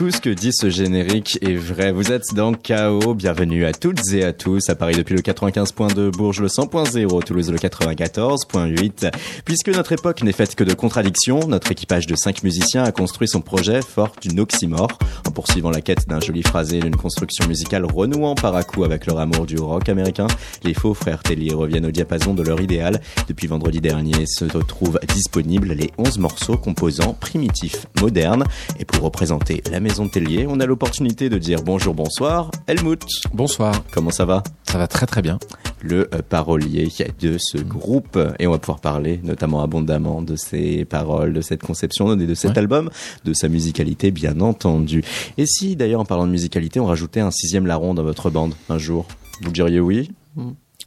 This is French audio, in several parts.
tout ce que dit ce générique est vrai. Vous êtes dans Chaos. Bienvenue à toutes et à tous. À Paris depuis le 95.2, Bourges le 100.0, Toulouse le 94.8. Puisque notre époque n'est faite que de contradictions, notre équipage de cinq musiciens a construit son projet fort d'une oxymore, en poursuivant la quête d'un joli phrasé d'une construction musicale renouant par à coup avec leur amour du rock américain. Les faux frères Tellier reviennent au diapason de leur idéal. Depuis vendredi dernier se retrouvent disponibles les 11 morceaux composants primitifs, modernes. Et pour représenter la Maison Tellier, on a l'opportunité de dire bonjour, bonsoir. Helmut. Bonsoir. Comment ça va? Ça va très très bien. Le euh, parolier de ce groupe. Et on va pouvoir parler notamment abondamment de ses paroles, de cette conception et de cet album, de sa musicalité bien entendu. Et si d'ailleurs en parlant de musicalité, on rajoutait un sixième larron dans votre bande un jour, vous diriez oui?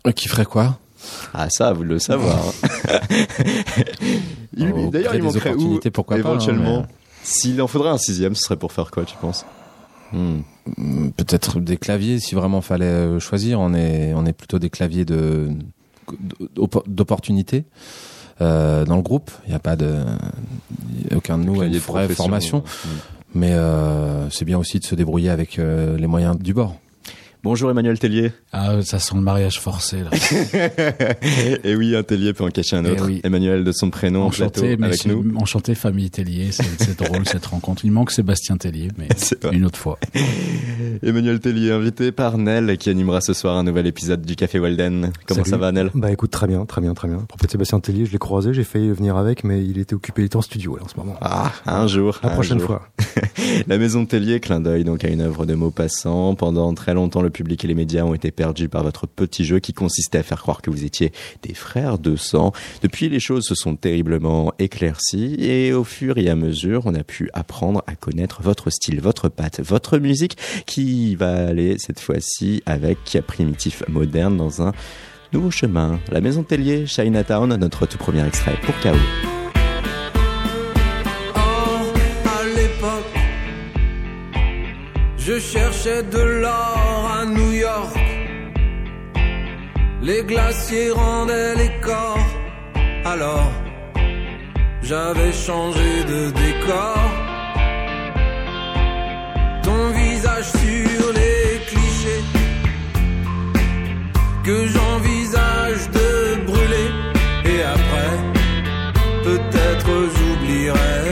Euh, Qui ferait quoi? Ah ça, vous le savoir. D'ailleurs, il manquerait où? pourquoi éventuellement s'il en faudrait un sixième, ce serait pour faire quoi, tu penses? Hmm. Peut-être des claviers, si vraiment fallait euh, choisir. On est, on est plutôt des claviers de d'opportunité. Euh, dans le groupe, il n'y a pas de, aucun de nous a une vraie formation, hmm. mais euh, c'est bien aussi de se débrouiller avec euh, les moyens du bord. Bonjour Emmanuel Tellier. Ah, ça sent le mariage forcé là. et oui, un Tellier peut en cacher un eh autre. Emmanuel de son prénom enchanté, en plateau avec nous. Enchanté famille Tellier, c'est drôle cette rencontre. Il manque Sébastien Tellier, mais une autre fois. Emmanuel Tellier, invité par Nel, qui animera ce soir un nouvel épisode du Café Walden. Comment ça va Nel? Bah écoute, très bien, très bien, très bien. Pour Sébastien Tellier, je l'ai croisé, j'ai failli venir avec, mais il était occupé, il était en studio là, en ce moment. Ah, un jour. La prochaine fois. La maison Tellier, clin d'œil donc à une œuvre de mots passants. Pendant très longtemps, le public et les médias ont été perdus par votre petit jeu qui consistait à faire croire que vous étiez des frères de sang. Depuis, les choses se sont terriblement éclaircies et au fur et à mesure, on a pu apprendre à connaître votre style, votre patte, votre musique qui va aller cette fois-ci avec Primitif Moderne dans un nouveau chemin. La Maison Tellier, Chinatown, notre tout premier extrait pour K.O. Je cherchais de l'or New York. Les glaciers rendaient les corps. Alors, j'avais changé de décor. Ton visage sur les clichés que j'envisage de brûler. Et après, peut-être j'oublierai.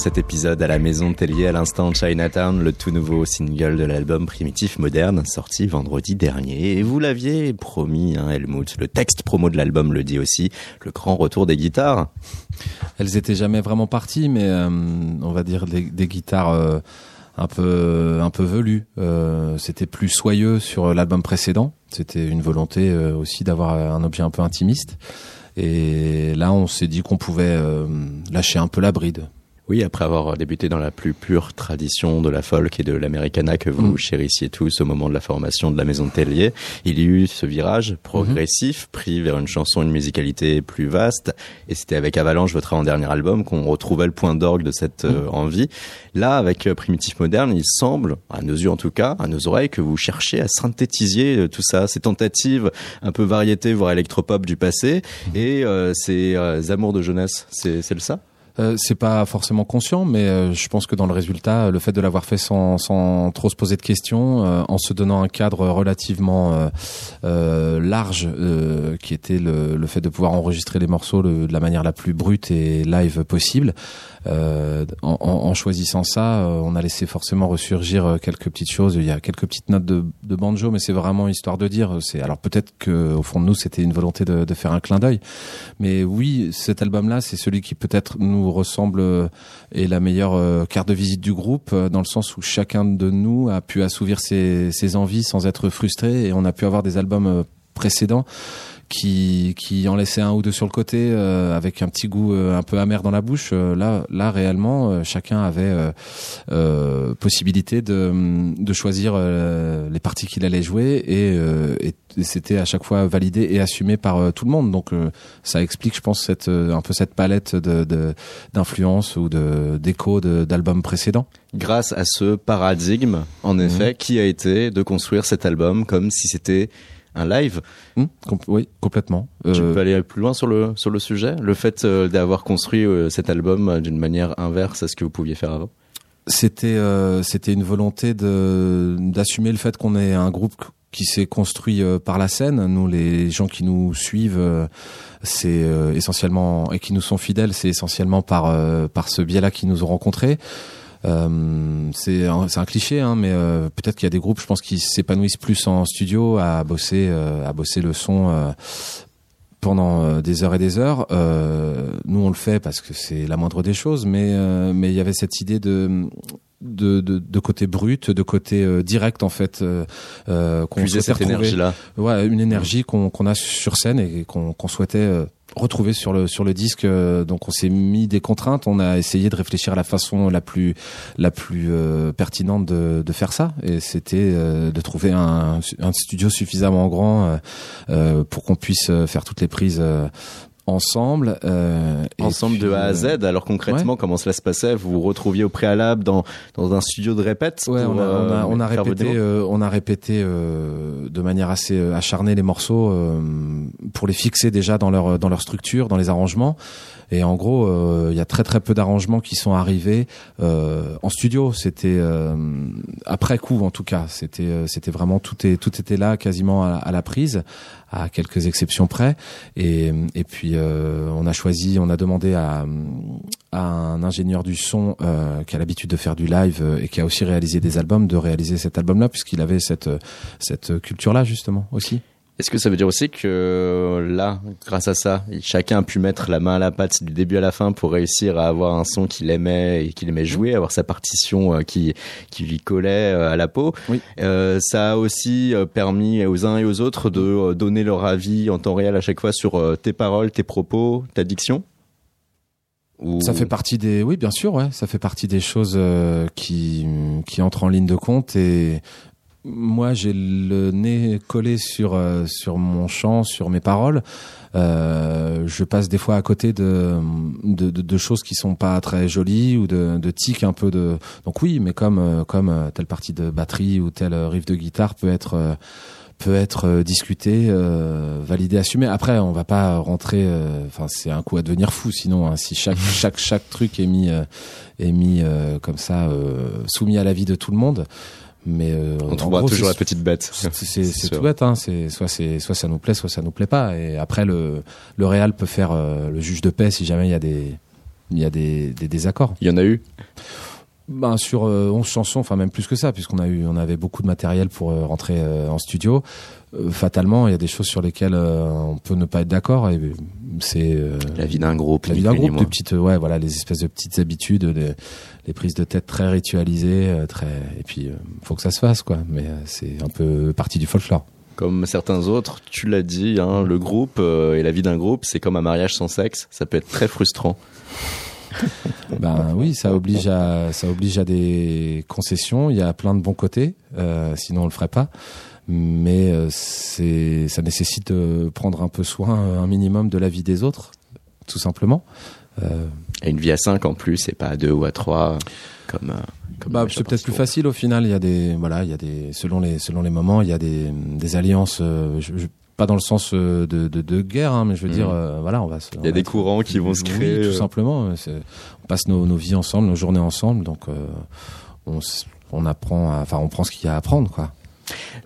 Cet épisode à la maison Tellier à l'instant Chinatown, le tout nouveau single de l'album Primitif Moderne sorti vendredi dernier. Et vous l'aviez promis, hein, Helmut, le texte promo de l'album le dit aussi, le grand retour des guitares. Elles étaient jamais vraiment parties, mais euh, on va dire des, guitares euh, un peu un peu velues. Euh, C'était plus soyeux sur l'album précédent. C'était une volonté aussi d'avoir un objet un peu intimiste. Et là, on s'est dit qu'on pouvait lâcher un peu la bride. Oui, après avoir débuté dans la plus pure tradition de la folk et de l'americana que vous mm. chérissiez tous au moment de la formation de la maison de Tellier, il y a eu ce virage progressif, mm-hmm. pris vers une chanson, une musicalité plus vaste. Et c'était avec Avalanche, votre avant-dernier album, qu'on retrouvait le point d'orgue de cette euh, mm. envie. Là, avec euh, Primitif Moderne, il semble, à nos yeux en tout cas, à nos oreilles, que vous cherchez à synthétiser euh, tout ça, ces tentatives un peu variété, voire électropop du passé, mm. et ces amours de jeunesse. C'est le ça? Euh, c'est pas forcément conscient, mais euh, je pense que dans le résultat, le fait de l'avoir fait sans, sans trop se poser de questions, euh, en se donnant un cadre relativement large, qui était le, le, fait de pouvoir enregistrer les morceaux de la manière la plus brute et live possible, en, choisissant ça, on a laissé forcément ressurgir quelques petites choses. Il y a quelques petites notes de, banjo, mais c'est vraiment histoire de dire. C'est alors peut-être que au fond de nous, c'était une volonté de, faire un clin d'œil. Mais oui, cet album-là, c'est celui qui peut-être nous ressemble et la meilleure carte de visite du groupe, dans le sens où chacun de nous a pu assouvir ses, envies sans être frustré, et on a pu avoir des albums précédents qui, qui en laissait un ou deux sur le côté euh, avec un petit goût euh, un peu amer dans la bouche. Euh, là, là réellement, chacun avait possibilité de, de choisir les parties qu'il allait jouer et, c'était à chaque fois validé et assumé par tout le monde. Donc ça explique, je pense, cette, un peu cette palette de d'influence ou de d'écho d'albums précédents. Grâce à ce paradigme, en mhm. effet, qui a été de construire cet album comme si c'était un live. Hmm, oui, complètement. Tu euh, peux aller plus loin sur le sur le sujet, le fait euh, d'avoir construit euh, cet album d'une manière inverse à ce que vous pouviez faire avant? C'était c'était une volonté de d'assumer le fait qu'on est un groupe qui s'est construit par la scène. Nous, les gens qui nous suivent, c'est essentiellement et qui nous sont fidèles, c'est essentiellement par par ce biais-là qu'ils nous ont rencontrés. Euh, c'est un, un, cliché, hein, mais euh, peut-être qu'il y a des groupes, je pense, qui s'épanouissent plus en studio à bosser, euh, à bosser le son pendant des heures et des heures. nous, on le fait parce que c'est la moindre des choses, mais mais il y avait cette idée de de, de, de, côté brut, de côté direct en fait. Euh, qu'on cette énergie-là. Ouais, une énergie qu'on qu'on a sur scène et qu'on qu'on souhaitait retrouvé sur le sur le disque. Euh, donc on s'est mis des contraintes. On a essayé de réfléchir à la façon la plus la plus euh, pertinente de, de faire ça. Et c'était euh, de trouver un, un studio suffisamment grand pour qu'on puisse faire toutes les prises ensemble. Euh, ensemble de A à Z. Euh, Alors concrètement, comment cela se passait? Vous vous retrouviez au préalable dans dans un studio de répète Ouais, on, a, euh, on, a, répété, euh, on a répété de manière assez acharnée les morceaux pour les fixer déjà dans leur dans leur structure, dans les arrangements. Et en gros, il y a très très peu d'arrangements qui sont arrivés en studio. C'était après coup en tout cas. C'était c'était vraiment tout est tout était là quasiment à, la prise à quelques exceptions près. Et, et puis euh, on a choisi, on a demandé à, à un ingénieur du son euh, qui a l'habitude de faire du live euh, et qui a aussi réalisé des albums, de réaliser cet album-là puisqu'il avait cette cette culture-là justement aussi. Est-ce que ça veut dire aussi que là, grâce à ça, chacun a pu mettre la main à la pâte du début à la fin pour réussir à avoir un son qu'il aimait et qu'il aimait jouer, avoir sa partition euh, qui qui lui collait euh, à la peau? Oui. Euh, ça a aussi permis aux uns et aux autres de donner leur avis en temps réel à chaque fois sur tes paroles, tes propos, ta diction? Ou... Ça fait partie des, oui, bien sûr, ouais, ça fait partie des choses qui qui entrent en ligne de compte et moi, j'ai le nez collé sur euh, sur mon chant, sur mes paroles. Euh, je passe des fois à côté de, de, de, de, choses qui sont pas très jolies ou de, de tics un peu de. Donc oui, mais comme euh, comme euh, telle partie de batterie ou tel riff de guitare peut être peut être discuté, euh, validé, assumé. Après, on va pas rentrer. Enfin, c'est un coup à devenir fou. Sinon, hein, si chaque chaque chaque truc est mis est mis comme ça soumis à la vie de tout le monde, mais euh, on trouvera toujours la petite bête. C'est tout bête, hein. C'est soit c'est soit ça nous plaît, soit ça nous plaît pas. Et après le le Real peut faire euh, le juge de paix si jamais il y a des il y a des, des désaccords. Il y en a eu? Ben sur euh, 11 chansons, enfin même plus que ça, puisqu'on a eu, on avait beaucoup de matériel pour euh, rentrer euh, en studio. Fatalement, il y a des choses sur lesquelles on peut ne pas être d'accord. Et c'est La vie d'un groupe. la vie d'un groupe, de petites, ouais, voilà, les espèces de petites habitudes, les, les prises de tête très ritualisées, euh, très, et puis euh, faut que ça se fasse, quoi. Mais euh, c'est un peu partie du folklore. Comme certains autres, tu l'as dit, hein, le groupe et la vie d'un groupe, c'est comme un mariage sans sexe. Ça peut être très frustrant. Ben oui, ça oblige à ça oblige à des concessions. Il y a plein de bons côtés, euh, sinon on le ferait pas. Mais euh, c'est ça nécessite de prendre un peu soin, un minimum de la vie des autres, tout simplement. Euh, Et une vie à 5 en plus, et pas à 2 ou à 3 comme. euh, comme bah, c'est peut-être plus facile au final. Il y a des voilà, il y a des selon les selon les moments, il y a des des alliances. euh, je- je- pas dans le sens euh, de, de, de guerre, hein, mais je veux Mhm. dire, euh, voilà, on va. se- Il y a des être- courants qui vont se créer. Oui, tout simplement. On passe nos, nos vies ensemble, nos journées ensemble, donc euh, on, on apprend, à- enfin on prend ce qu'il y a à apprendre, quoi.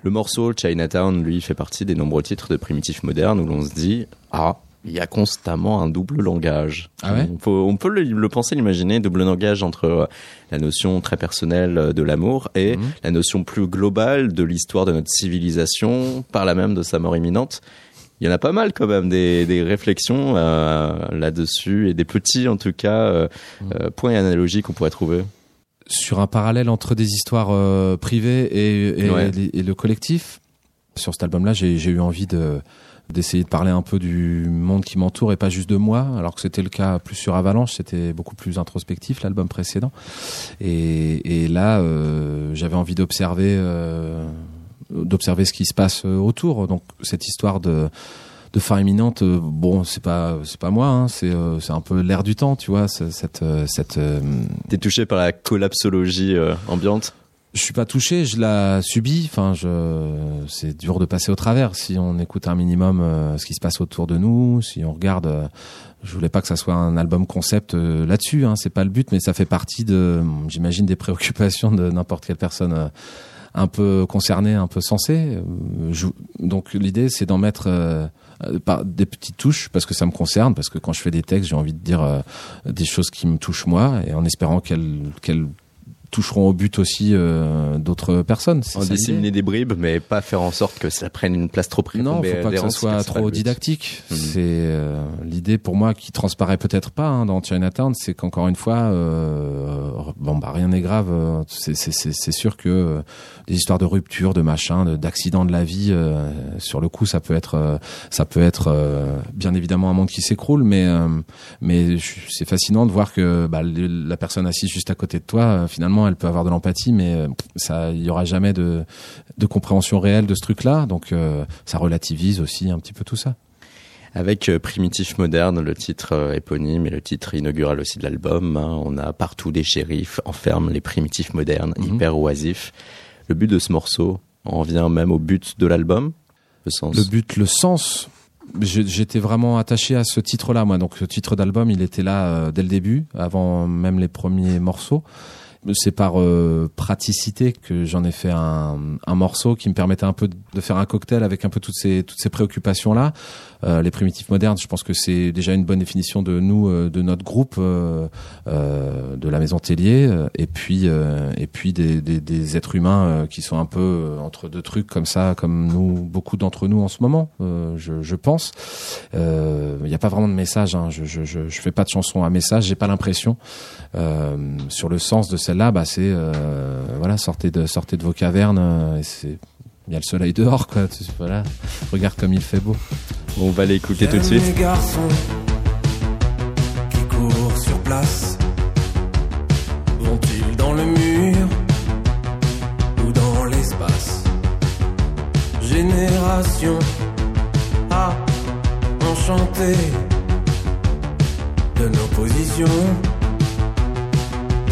Le morceau Chinatown, lui, fait partie des nombreux titres de Primitif Moderne où l'on se dit Ah, il y a constamment un double langage. Ah ouais on, peut, on peut le, le penser, l'imaginer, double langage entre euh, la notion très personnelle euh, de l'amour et Mhm. la notion plus globale de l'histoire de notre civilisation, par là même de sa mort imminente. Il y en a pas mal quand même des, des réflexions euh, là-dessus et des petits en tout cas euh, Mhm. euh, points et analogies qu'on pourrait trouver. Sur un parallèle entre des histoires euh, privées et, et, Ouais. et le collectif, sur cet album-là, j'ai j'ai eu envie de d'essayer de parler un peu du monde qui m'entoure et pas juste de moi, alors que c'était le cas plus sur Avalanche, c'était beaucoup plus introspectif l'album précédent. Et, et là, euh, j'avais envie d'observer, euh, d'observer ce qui se passe autour. Donc cette histoire de de fin imminente, euh, bon, c'est pas c'est pas moi, hein, c'est euh, c'est un peu l'air du temps, tu vois, cette euh, cette euh, T'es touché par la collapsologie euh, ambiante? Je suis pas touché, je la subis. Enfin, je, c'est dur de passer au travers. Si on écoute un minimum euh, ce qui se passe autour de nous, si on regarde, euh, je voulais pas que ça soit un album concept euh, là-dessus. Hein, c'est pas le but, mais ça fait partie de, j'imagine, des préoccupations de n'importe quelle personne euh, un peu concernée, un peu sensée. Euh, donc l'idée, c'est d'en mettre. par des petites touches parce que ça me concerne parce que quand je fais des textes j'ai envie de dire des choses qui me touchent moi et en espérant qu'elles qu'elles toucheront au but aussi euh, d'autres personnes. On disséminer des bribes, mais pas faire en sorte que ça prenne une place trop Non, prépondérante. faut pas que ça soit trop didactique. Mhm. C'est euh, l'idée pour moi qui transparaît peut-être pas hein, dans Chinatown, c'est qu'encore une fois, euh, bon bah rien n'est grave. C'est sûr que des histoires de rupture, de machin, de- d'accidents de la vie, sur le coup, ça peut être ça peut être bien évidemment un monde qui s'écroule, mais c'est fascinant de voir que bah, la personne assise juste à côté de toi, euh, elle peut avoir de l'empathie, mais euh, ça, il y aura jamais de de compréhension réelle de ce truc-là, donc euh, ça relativise aussi un petit peu tout ça. Avec euh, Primitif Moderne, le titre éponyme et le titre inaugural aussi de l'album, hein, on a partout des shérifs, enferment les primitifs modernes, Mhm. hyper oisifs. Le but de ce morceau en vient même au but de l'album, le sens? Le but, le sens. J'étais vraiment attaché à ce titre-là, moi. Donc, ce titre d'album, il était là euh, dès le début, avant même les premiers morceaux. C'est par euh, praticité que j'en ai fait un, un morceau qui me permettait un peu de faire un cocktail avec un peu toutes ces toutes ces préoccupations là. Euh, les primitifs modernes, je pense que c'est déjà une bonne définition de nous, euh, de notre groupe, euh, euh, de la maison Tellier, euh, et puis et puis des, des, des êtres humains qui sont un peu entre deux trucs comme ça, comme nous, beaucoup d'entre nous en ce moment, je, je pense. Il n'y a pas vraiment de message. Hein. Je, je, je, fais pas de chanson à message. J'ai pas l'impression. Sur le sens de celle-là, bah c'est euh, voilà, sortez de sortez de vos cavernes. euh, et c'est il y a le soleil dehors, quoi. Tu- Voilà, regarde comme il fait beau. On va l'écouter tout de suite. Les garçons qui courent sur place vont-ils dans le mur ou dans l'espace? Génération à enchantée de nos positions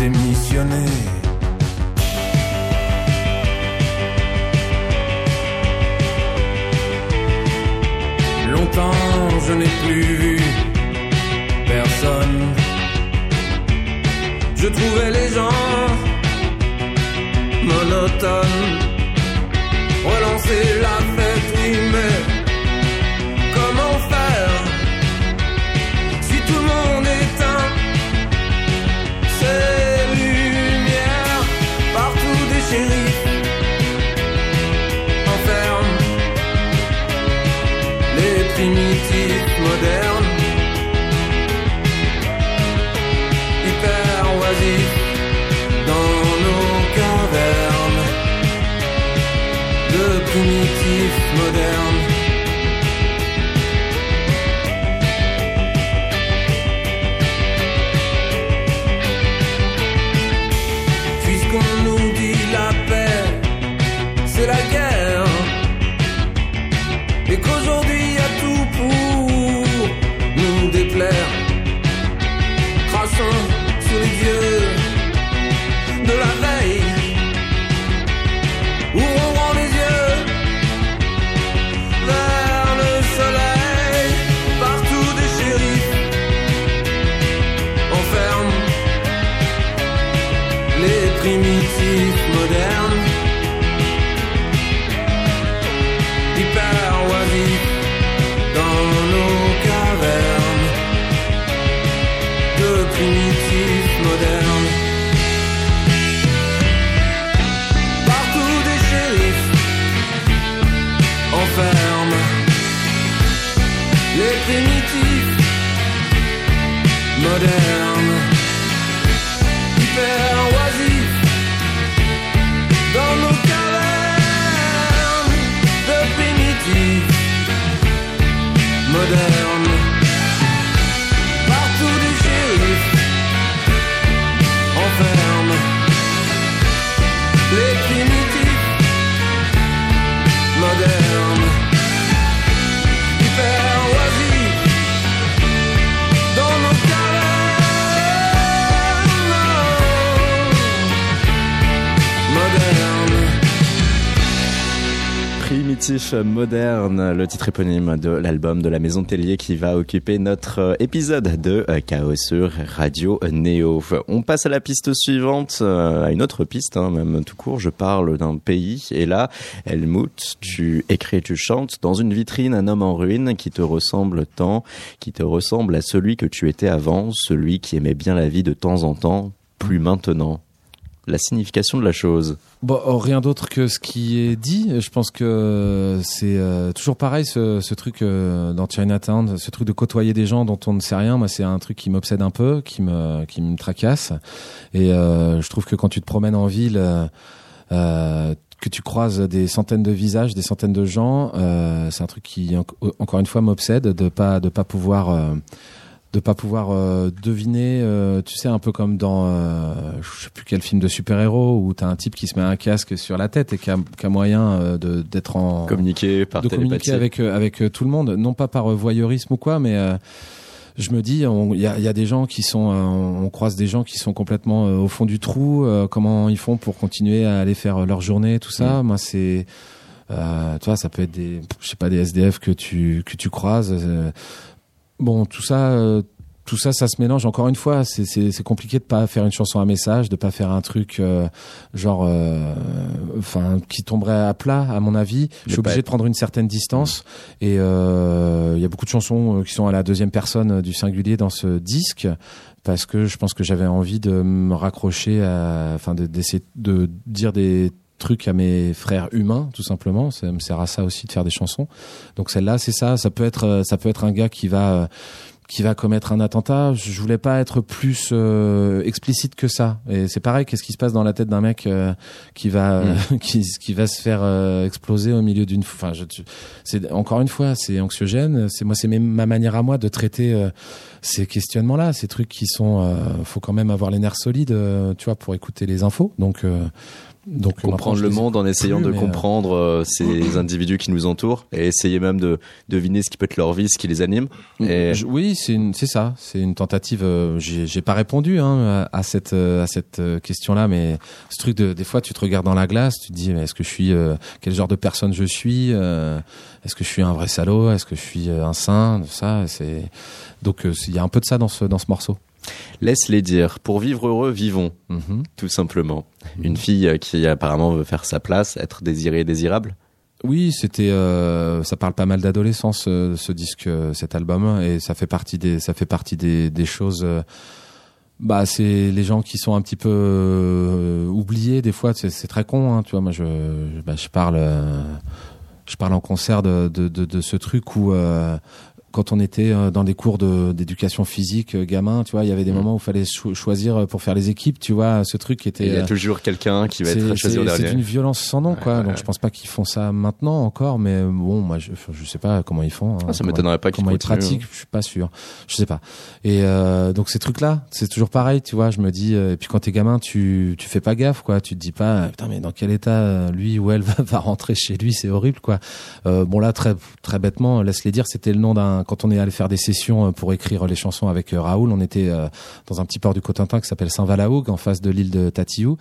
démissionnées. Longtemps je n'ai plus vu personne. Je trouvais les gens monotones. Relancer la fête, oui, mais de moderne, le titre éponyme de l'album de la Maison Tellier qui va occuper notre euh, épisode de euh, Chaos sur Radio Néo. On passe à la piste suivante, euh, à une autre piste, hein, même tout court. Je parle d'un pays et là, Helmut, tu écris, tu chantes dans une vitrine un homme en ruine qui te ressemble tant, qui te ressemble à celui que tu étais avant, celui qui aimait bien la vie de temps en temps, plus maintenant. La signification de la chose. Oh, rien d'autre que ce qui est dit. Je pense que c'est euh, toujours pareil ce, ce truc euh, dans Chinatown, ce truc de côtoyer des gens dont on ne sait rien. Moi, c'est un truc qui m'obsède un peu, qui me qui me tracasse. Et euh, je trouve que quand tu te promènes en ville, que tu croises des centaines de visages, des centaines de gens, c'est un truc qui en- encore une fois m'obsède de pas de pas pouvoir de pas pouvoir euh, deviner, euh, tu sais, un peu comme dans, euh, je sais plus quel film de super-héros où t'as un type qui se met un casque sur la tête et qui a, qui a moyen euh, de d'être en Communiquer par de télépathie. communiquer avec euh, avec euh, tout le monde, non pas par voyeurisme ou quoi, mais euh, je me dis, on- il y a, il y a des gens qui sont, euh, on croise des gens qui sont complètement euh, au fond du trou. euh, comment ils font pour continuer à aller faire leur journée, tout ça. Moi, c'est, euh, tu vois, ça peut être des, je sais pas, des SDF que tu que tu croises. Bon, tout ça. euh, tout ça, ça se mélange. Encore une fois, c'est- compliqué de pas faire une chanson à message, de pas faire un truc euh, genre, euh, enfin, qui tomberait à plat, à mon avis. Je suis obligé de prendre une certaine distance. Et euh, il y a beaucoup de chansons qui sont à la deuxième personne du singulier dans ce disque parce que je pense que j'avais envie de me raccrocher, à, enfin, de- d'essayer de dire des trucs à mes frères humains, tout simplement. Ça me sert à ça aussi de faire des chansons. Donc celle-là, c'est ça. Ça peut être, euh, ça peut être un gars qui va euh, qui va commettre un attentat. Je voulais pas être plus euh, explicite que ça. Et c'est pareil. Qu'est-ce qui se passe dans la tête d'un mec euh, qui va euh, qui, qui va se faire exploser au milieu d'une. Enfin, je, c'est encore une fois, c'est anxiogène. C'est moi, c'est ma manière à moi de traiter ces questionnements-là, ces trucs qui sont. faut quand même avoir les nerfs solides, tu vois, pour écouter les infos. Donc. Euh, donc comprendre le monde en essayant plus, de euh, comprendre euh, ces individus qui nous entourent et essayer même de deviner ce qui peut être leur vie, ce qui les anime. Et Je- oui, c'est ça. C'est une tentative. euh, J'ai pas répondu hein, à cette euh, à cette euh, question-là, mais ce truc de des fois tu te regardes dans la glace, tu te dis mais est-ce que je suis euh, quel genre de personne je suis euh, Est-ce que je suis un vrai salaud Est-ce que je suis euh, un saint Ça, c'est donc euh, il y a un peu de ça dans ce dans ce morceau. Laisse-les dire. Pour vivre heureux, vivons, Mhm. tout simplement. Une fille euh, qui apparemment veut faire sa place, être désirée et désirable? Oui, c'était euh, ça parle pas mal d'adolescence euh, ce disque, cet album, et ça fait partie des ça fait partie des, des choses. euh, bah, c'est les gens qui sont un petit peu euh, oubliés des fois. C'est très con, hein, tu vois. Moi, je bah, je parle. euh, je parle en concert de, de, de, de ce truc où euh, quand on était euh, dans des cours de- d'éducation physique, euh, gamin, tu vois, il y avait des Mm. moments où il fallait cho- choisir pour faire les équipes, tu vois, ce truc qui était. Il y a euh, toujours quelqu'un qui va être choisi au c'est- C'est dernier. d'une violence sans nom, quoi. Ouais, Donc ouais. je pense pas qu'ils font ça maintenant encore, mais bon, moi je, je sais pas comment ils font. hein, Ah, ça m'étonnerait pas qu'ils Comment ils continuent. pratiquent, je suis pas sûr. Je sais pas. Et euh, donc ces trucs-là, c'est toujours pareil, tu vois. Je me dis, euh, et puis quand t'es gamin, tu tu fais pas gaffe, quoi. Tu te dis pas, putain, mais dans quel état euh, lui ou elle va, va rentrer chez lui, c'est horrible, quoi. Euh, bon là, très très bêtement, laisse les dire, c'était le nom d'un. Quand on est allé faire des sessions euh, pour écrire les chansons avec euh, Raoul, on était euh, dans un petit port du Cotentin qui s'appelle Saint-Valahoug, en face de l'île de Tatiou,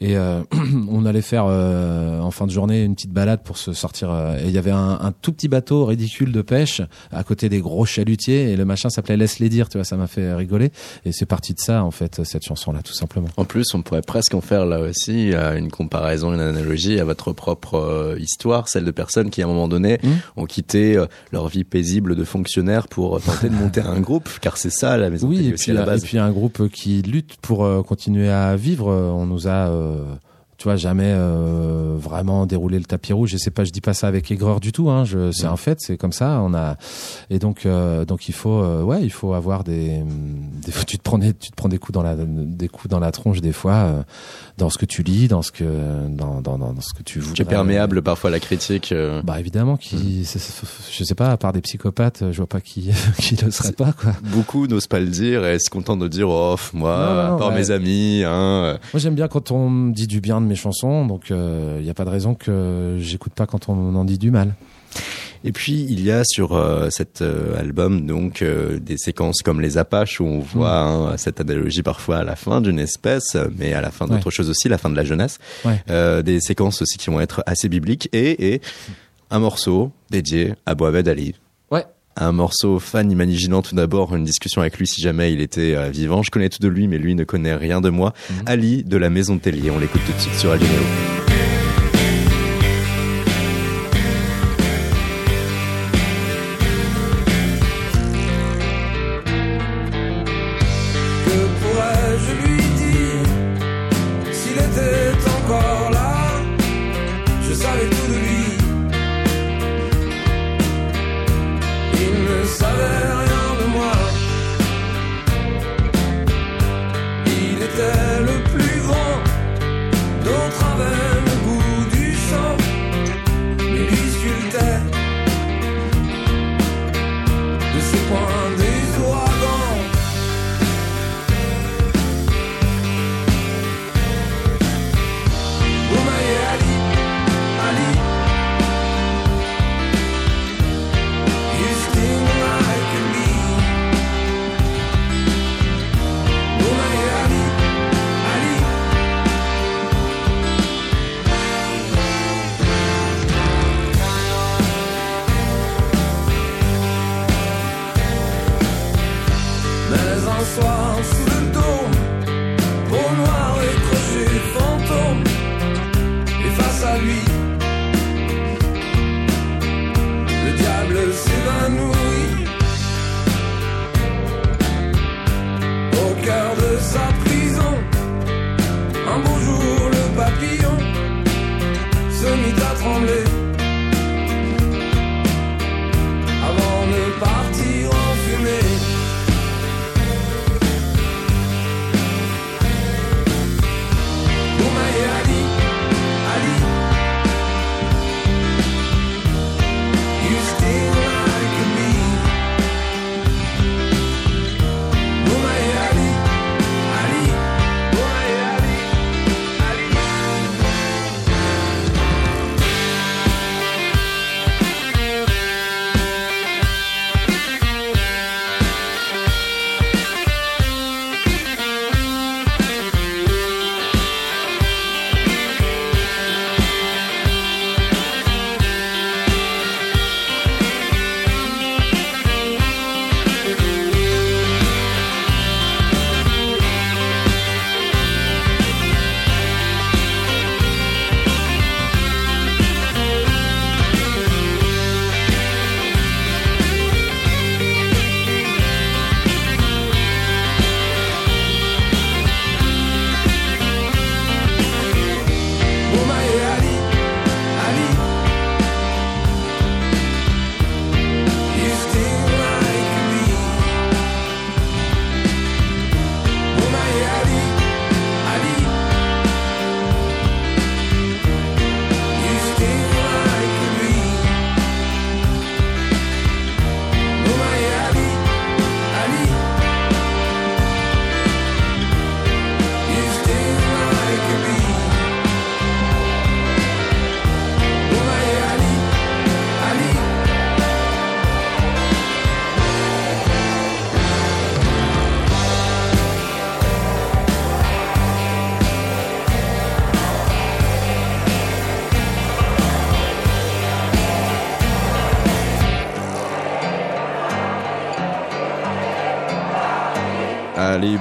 et on allait faire en fin de journée une petite balade pour se sortir. et il y avait un, un tout petit bateau ridicule de pêche à côté des gros chalutiers, et le machin s'appelait Laisse les dire, tu vois, ça m'a fait rigoler. Et c'est parti de ça, en fait, cette chanson-là, tout simplement. En plus, on pourrait presque en faire là aussi une comparaison, une analogie à votre propre histoire, celle de personnes qui à un moment donné Mm. ont quitté leur vie paisible de fonctionnaire pour tenter de monter un groupe, car c'est ça la maison Oui, et aussi puis, à la et base. puis un groupe qui lutte pour euh, continuer à vivre. euh, On nous a, euh, tu vois, jamais euh, vraiment déroulé le tapis rouge. Je sais pas, je dis pas ça avec aigreur du tout. Hein. Je, c'est Mm. un fait, c'est comme ça. On a et donc, euh, donc il faut, euh, ouais, il faut avoir des, des fois, tu te prends des, tu te prends des coups dans la, des coups dans la tronche des fois, euh, dans ce que tu lis, dans ce que, dans, dans, dans, ce que tu voudrais. Tu es perméable parfois à la critique. euh, Bah évidemment, qui, c'est- je sais pas, à part des psychopathes, je vois pas qui, qui le serait pas quoi. Beaucoup n'osent pas le dire et se contentent de dire oh moi, Non, non, part ouais. mes amis, hein. Moi j'aime bien quand on me dit du bien de mes chansons, donc il n'y a pas de raison que j'écoute pas quand on en dit du mal. Et puis il y a sur euh, cet euh, album donc euh, des séquences comme les Apaches où on voit hein, cette analogie parfois à la fin d'une espèce, mais à la fin d'autre Ouais. chose aussi, la fin de la jeunesse. Ouais. Euh, des séquences aussi qui vont être assez bibliques et, et un morceau dédié à Boabed Ali. Ouais. Un morceau fan imaginant tout d'abord une discussion avec lui si jamais il était euh, vivant. Je connais tout de lui mais lui ne connaît rien de moi. Mhm. Ali de la Maison de Tellier. On l'écoute tout de suite sur Radio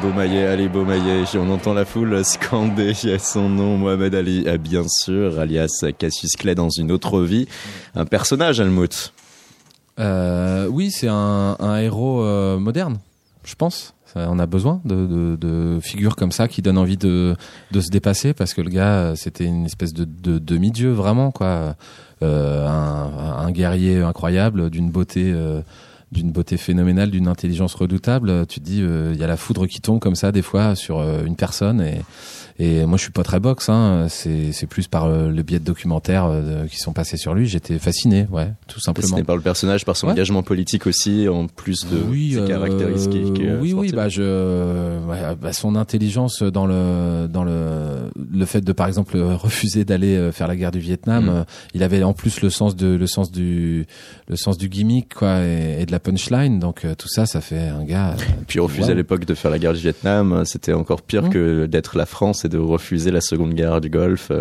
Beaumaillet, Ali. On entend la foule scander son nom, Mohamed Ali, bien sûr, alias Cassius Clay dans une autre vie. Un personnage, Helmut. Euh, oui, c'est un, héros euh, moderne, je pense. On a besoin de, figures comme ça qui donnent envie de, se dépasser parce que le gars, euh, c'était une espèce de, de demi-dieu vraiment quoi. Euh, un guerrier incroyable, d'une beauté. D'une beauté phénoménale, d'une intelligence redoutable, tu te dis euh, il y a la foudre qui tombe comme ça des fois sur euh, une personne et et moi je suis pas très boxe hein, c'est c'est plus par euh, le biais de documentaires euh, qui sont passés sur lui, j'étais fasciné, ouais, tout simplement. Fasciné par le personnage, par son Ouais. engagement politique aussi, en plus de oui, ses euh, caractéristiques. euh, oui, oui, bah je, ouais, bah, son intelligence dans le dans le le fait de par exemple refuser d'aller faire la guerre du Vietnam, Mm. il avait en plus le sens de le sens du le sens du gimmick quoi et, et de la punchline, donc tout ça, ça fait un gars. euh, Puis refuser à l'époque de faire la guerre du Vietnam, c'était encore pire Mm. que d'être la France de refuser la seconde guerre du Golfe.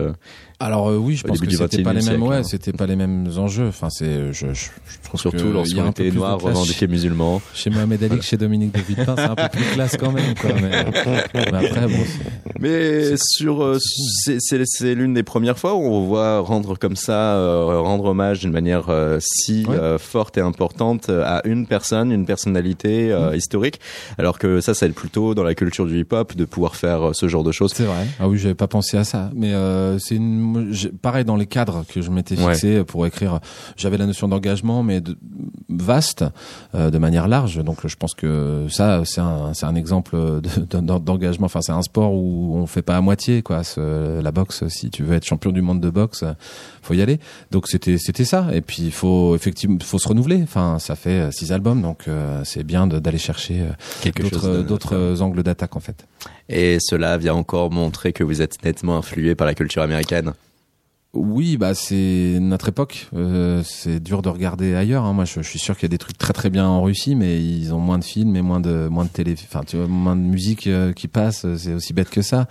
Alors euh, oui, je pense que c'était pas les 21e mêmes, siècle, ouais, hein. c'était pas les mêmes enjeux. Enfin, c'est, je, je, je trouve Surtout lorsqu'on était noir, revendiqué musulman. Chez Mohamed Ali que chez Dominique de Villepin, c'est un peu plus classe quand même, quoi. Mais, mais après, bon, c'est- Mais sur, euh, c'est c'est c'est l'une des premières fois où on voit rendre comme ça, euh, rendre hommage d'une manière euh, si Ouais. euh, forte et importante euh, à une personne, une personnalité euh, Mm. historique, alors que ça, c'est plutôt dans la culture du hip-hop de pouvoir faire ce genre de choses. C'est vrai. Ah oui, j'avais pas pensé à ça. Mais euh, c'est une... pareil dans les cadres que je m'étais Ouais. fixé pour écrire. J'avais la notion d'engagement, mais de... vaste, euh, de manière large. Donc je pense que ça, c'est un, c'est un exemple de- d'en- d'engagement. Enfin, c'est un sport où on fait pas à moitié, quoi. Ce- la boxe, si tu veux être champion du monde de boxe, faut y aller. Donc c'était c'était ça. Et puis il faut effectivement, faut se renouveler. Enfin, ça fait euh, six albums, donc euh, c'est bien d'aller chercher euh, d'autres de- d'autres angles d'attaque en fait. Et cela vient encore montrer que vous êtes nettement influé par la culture américaine. Oui, bah c'est notre époque. Euh, c'est dur de regarder ailleurs. hein. Moi, je, suis sûr qu'il y a des trucs très très bien en Russie, mais ils ont moins de films et moins de moins de télé, enfin tu vois, moins de musique euh, qui passe. C'est aussi bête que ça.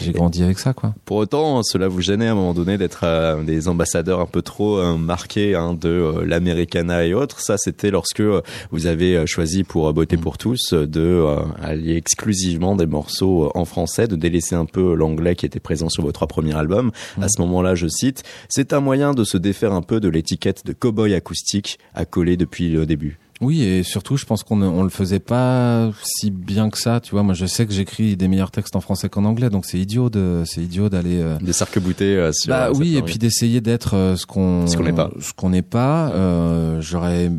J'ai grandi avec ça, quoi. Pour autant, cela vous gênait à un moment donné d'être euh, des ambassadeurs un peu trop euh, marqués hein, de euh, l'Americana et autres. Ça, c'était lorsque euh, vous avez choisi pour Beauté Mm. pour tous de allier exclusivement des morceaux en français, de délaisser un peu l'anglais qui était présent sur vos trois premiers albums. Mm. À ce moment-là, je cite, c'est un moyen de se défaire un peu de l'étiquette de cowboy acoustique à coller depuis le début. Oui, et surtout, je pense qu'on ne- on le faisait pas si bien que ça. Tu vois, moi, je sais que j'écris des meilleurs textes en français qu'en anglais, donc c'est idiot de, c'est idiot d'aller. euh, Des sarc-boutés euh, sur Bah euh, oui, et puis d'essayer d'être euh, ce qu'on Ce qu'on n'est pas. Ce qu'on n'est pas. Euh, J'aurais,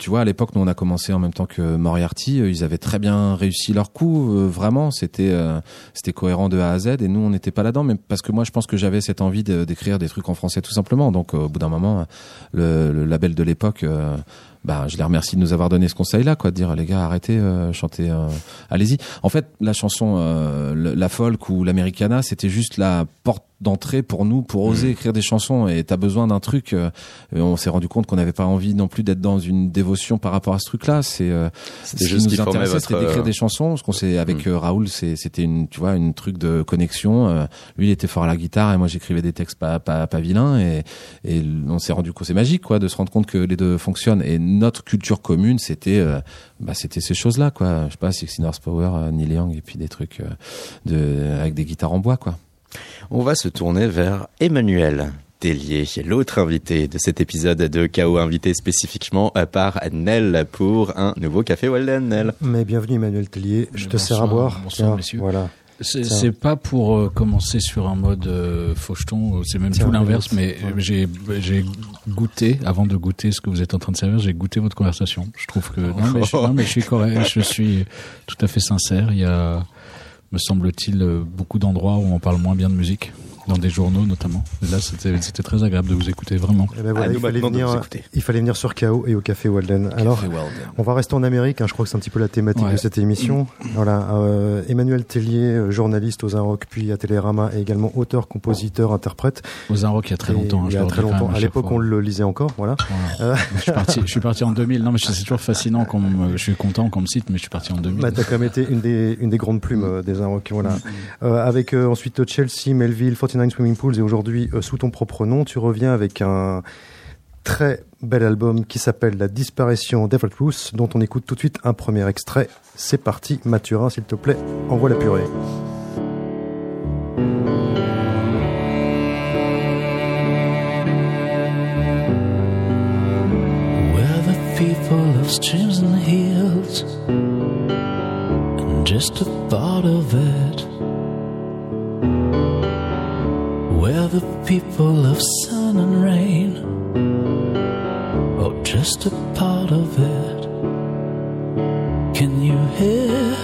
tu vois, à l'époque, nous on a commencé en même temps que Moriarty. euh, Ils avaient très bien réussi leur coup. euh, vraiment, c'était euh, c'était cohérent de A à Z. Et nous, on n'était pas là-dedans, mais parce que moi, je pense que j'avais cette envie de- d'écrire des trucs en français tout simplement. Donc, euh, au bout d'un moment, le, le label de l'époque. Bah, je les remercie de nous avoir donné ce conseil-là, quoi, de dire les gars, arrêtez, euh, chantez, euh, allez-y. En fait, la chanson, euh, la folk ou l'americana, c'était juste la porte d'entrée pour nous, pour oser écrire des chansons. Et t'as besoin d'un truc. euh, on s'est rendu compte qu'on n'avait pas envie non plus d'être dans une dévotion par rapport à ce truc-là. C'est euh, ce qui nous intéressait, c'était votre, d'écrire euh, des chansons. Parce qu'on s'est avec euh, Raoul, c'était une, tu vois, une truc de connexion. Euh, lui, il était fort à la guitare et moi, j'écrivais des textes pas pas, pas vilains. Et, et on s'est rendu compte, c'est magique, quoi, de se rendre compte que les deux fonctionnent. Et notre culture commune, c'était, euh, bah, c'était ces choses-là, quoi. Je sais pas, Sixteen Horsepower, euh, Neil Young, et puis des trucs de, avec des guitares en bois, quoi. On va se tourner vers Emmanuel Tellier, l'autre invité de cet épisode de KO, invité spécifiquement euh, par Nel pour un nouveau café Walden. Nel. Mais bienvenue Emmanuel Tellier, je te Bonsoir, sers à boire. bonsoir, Tiens, messieurs. Voilà. C'est pas pour euh, commencer sur un mode euh, faucheton, euh, c'est même tout l'inverse, mais j'ai goûté, avant de goûter ce que vous êtes en train de servir, j'ai goûté votre conversation. Je trouve que non mais, je, non, mais je suis correct, je suis tout à fait sincère. Il y a, me semble-t-il, euh, beaucoup d'endroits où on parle moins bien de musique, dans des journaux notamment. Et là, c'était très agréable de vous écouter, vraiment. Eh ben voilà, nous il, fallait venir, vous écouter. il fallait venir sur KO et au Café Walden. Alors, on va rester en Amérique, hein, je crois que c'est un petit peu la thématique Ouais. de cette émission. Voilà, euh, Emmanuel Tellier, euh, journaliste aux Rock puis à Télérama, et également auteur, compositeur, interprète. Aux Inrocks, il y a très longtemps. hein, il y a très quand longtemps. À l'époque, on le lisait encore. Voilà. Voilà. Euh, je, suis parti, je suis parti en 2000. Non, mais c'est toujours fascinant qu'on me- je suis content qu'on me cite, mais je suis parti en 2000. Bah, t'as quand même été une des, une des grandes plumes euh, des Rock. Voilà. Euh, avec euh, ensuite Chelsea, Melville, 49 Swimming Pools et aujourd'hui euh, sous ton propre nom, tu reviens avec un Très bel album qui s'appelle La disparition d'Everett Roos, dont on écoute tout de suite un premier extrait. C'est parti, Mathurin, s'il te plaît, envoie la purée. Of streams and just of it. We're the people of sun and rain, or just a part of it. Can you hear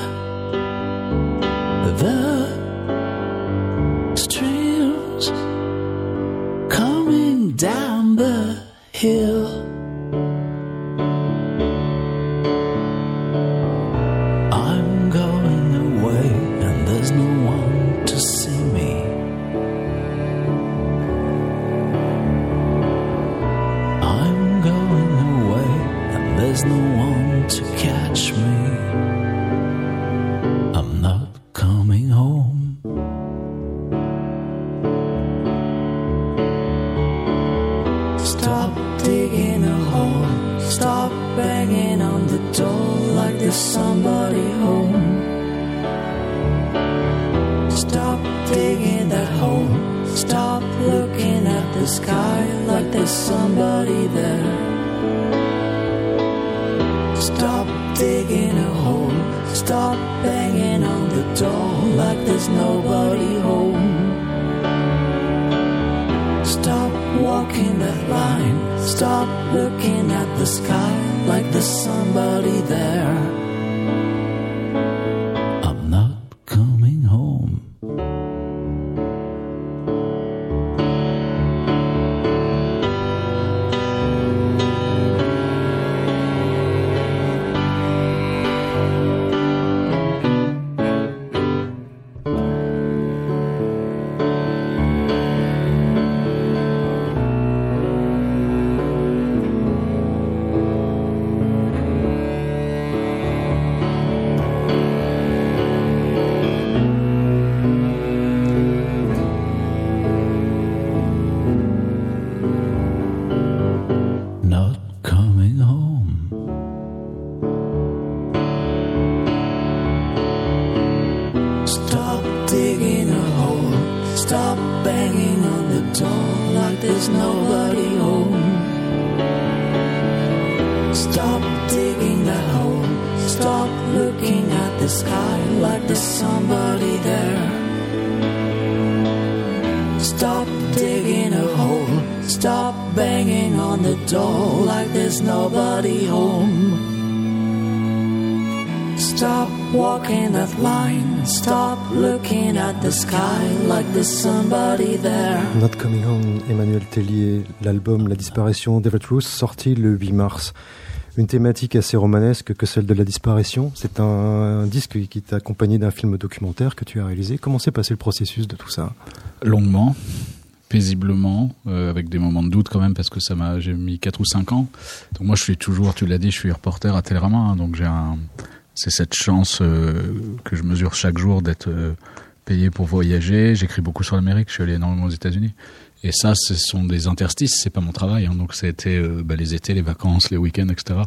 the streams coming down the hill? Stop looking at the sky like there's somebody there. Stop digging a hole. Stop banging on the door like there's nobody home. Stop walking that line. Stop looking at the sky like there's somebody there. Not Coming Home, Emmanuel Tellier, l'album La disparition d'Everett Roos, sorti le 8 mars. Une thématique assez romanesque que celle de la disparition. C'est un, un disque qui t'a accompagné d'un film documentaire que tu as réalisé. Comment s'est passé le processus de tout ça? Longuement, paisiblement, euh, avec des moments de doute quand même parce que ça m'a j'ai mis 4 ou 5 ans. Donc moi je suis toujours, tu l'as dit, je suis reporter à Télérama, hein, donc j'ai un c'est cette chance euh, que je mesure chaque jour d'être euh, payé pour voyager. J'écris beaucoup sur l'Amérique, je suis allé énormément aux États-Unis. Et ça, ce sont des interstices, c'est pas mon travail. Hein, donc c'était euh, bah, les étés, les vacances, les week-ends, etc.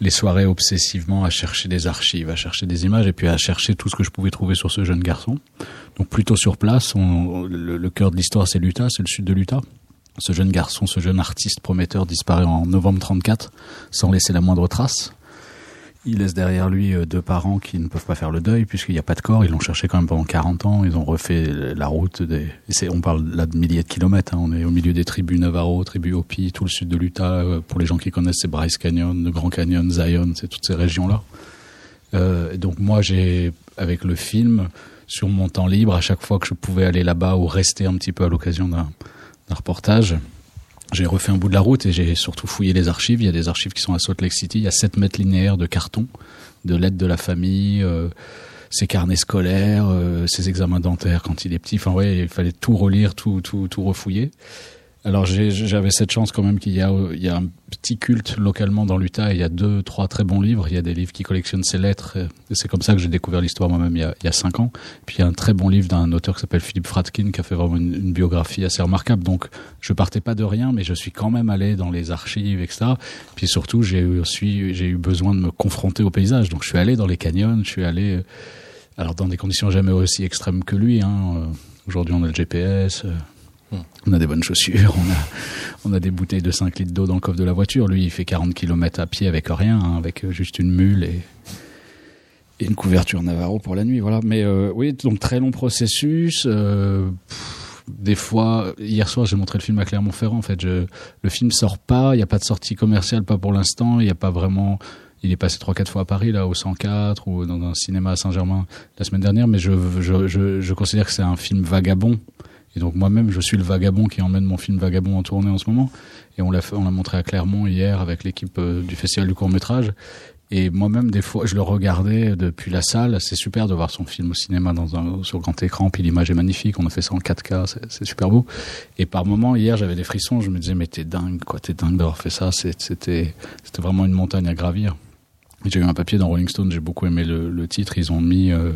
Les soirées obsessivement à chercher des archives, à chercher des images, et puis à chercher tout ce que je pouvais trouver sur ce jeune garçon. Donc plutôt sur place, le cœur de l'histoire c'est l'Utah, c'est le sud de l'Utah. Ce jeune garçon, ce jeune artiste prometteur disparaît en novembre 34 sans laisser la moindre trace. Il laisse derrière lui euh, deux parents qui ne peuvent pas faire le deuil puisqu'il n'y a pas de corps. Ils l'ont cherché quand même pendant 40 ans. Ils ont refait la route des. on parle là de milliers de kilomètres. hein. On est au milieu des tribus Navarro, tribus Hopi, tout le sud de l'Utah. Euh, Pour les gens qui connaissent, c'est Bryce Canyon, le Grand Canyon, Zion, c'est toutes ces régions-là. Euh, donc moi, j'ai avec le film sur mon temps libre, à chaque fois que je pouvais aller là-bas ou rester un petit peu à l'occasion d'un reportage, j'ai refait un bout de la route et j'ai surtout fouillé les archives. Il y a des archives qui sont à Salt Lake City. Il y a 7 mètres linéaires de carton, de lettres de la famille, euh, ses carnets scolaires, euh, ses examens dentaires quand il est petit. Enfin ouais, il fallait tout relire, tout, tout, tout refouiller. Alors j'avais cette chance quand même qu'il y a, y a un petit culte localement dans l'Utah. Il y a deux, trois très bons livres. Il y a des livres qui collectionnent ces lettres. euh, Et c'est comme ça que j'ai découvert l'histoire moi-même il, y a- cinq ans. Puis il y a un très bon livre d'un auteur qui s'appelle Philippe Fratkin qui a fait vraiment une, biographie assez remarquable. Donc je partais pas de rien, mais je suis quand même allé dans les archives, etc. Puis surtout j'ai eu besoin de me confronter au paysage. Donc je suis allé dans les canyons, je suis allé euh, alors dans des conditions jamais aussi extrêmes que lui. Hein. Euh, Aujourd'hui on a le GPS. On a des bonnes chaussures, on a, on a des bouteilles de 5 litres d'eau dans le coffre de la voiture. Lui, il fait 40 km à pied avec rien, hein, avec euh, juste une mule et, une couverture Navarro pour la nuit. Voilà. Mais euh, oui, donc très long processus. euh, des fois, hier soir, j'ai montré le film à Clermont-Ferrand. En fait, le film sort pas. Il n'y a pas de sortie commerciale, pas pour l'instant. Il n'y a pas vraiment. Il est passé trois quatre fois à Paris, là, au 104 ou dans un cinéma à Saint-Germain la semaine dernière. Mais je, je, je considère que c'est un film vagabond. Et donc moi-même, je suis le vagabond qui emmène mon film Vagabond en tournée en ce moment. Et on l'a fait, on l'a montré à Clermont hier avec l'équipe euh, du festival du court métrage. Et moi-même, des fois, je le regardais depuis la salle. C'est super de voir son film au cinéma dans un, sur grand écran. Puis l'image est magnifique. On a fait ça en 4K. C'est, super beau. Et par moments, hier, j'avais des frissons. Je me disais, mais t'es dingue, quoi. T'es dingue d'avoir fait ça. C'est- C'était, c'était vraiment une montagne à gravir. J'ai eu un papier dans Rolling Stone, j'ai beaucoup aimé le, titre. Ils ont mis euh,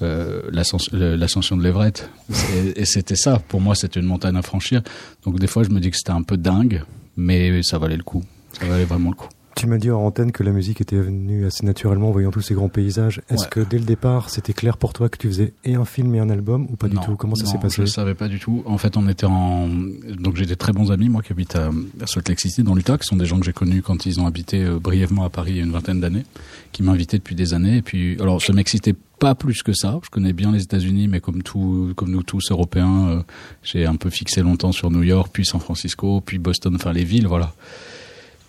euh, l'ascension de l'Everett. C'est- Et c'était ça. Pour moi, c'était une montagne à franchir. Donc des fois, je me dis que c'était un peu dingue, mais ça valait le coup. Ça valait vraiment le coup. Tu m'as dit en antenne que la musique était venue assez naturellement en voyant tous ces grands paysages. Est-ce Ouais. que dès le départ, c'était clair pour toi que tu faisais et un film et un album ou pas du tout? Comment ça s'est passé? Je ne savais pas du tout. En fait, on était en. Donc, j'ai des très bons amis, moi, qui habitent à, à Salt Lake City, dans l'Utah, qui sont des gens que j'ai connus quand ils ont habité euh, brièvement à Paris il y a une vingtaine d'années, qui m'invitaient depuis des années. Et puis, alors, ça m'excitait pas plus que ça. Je connais bien les États-Unis, mais comme tout, comme nous tous Européens, euh, j'ai un peu fixé longtemps sur New York, puis San Francisco, puis Boston, enfin les villes, voilà.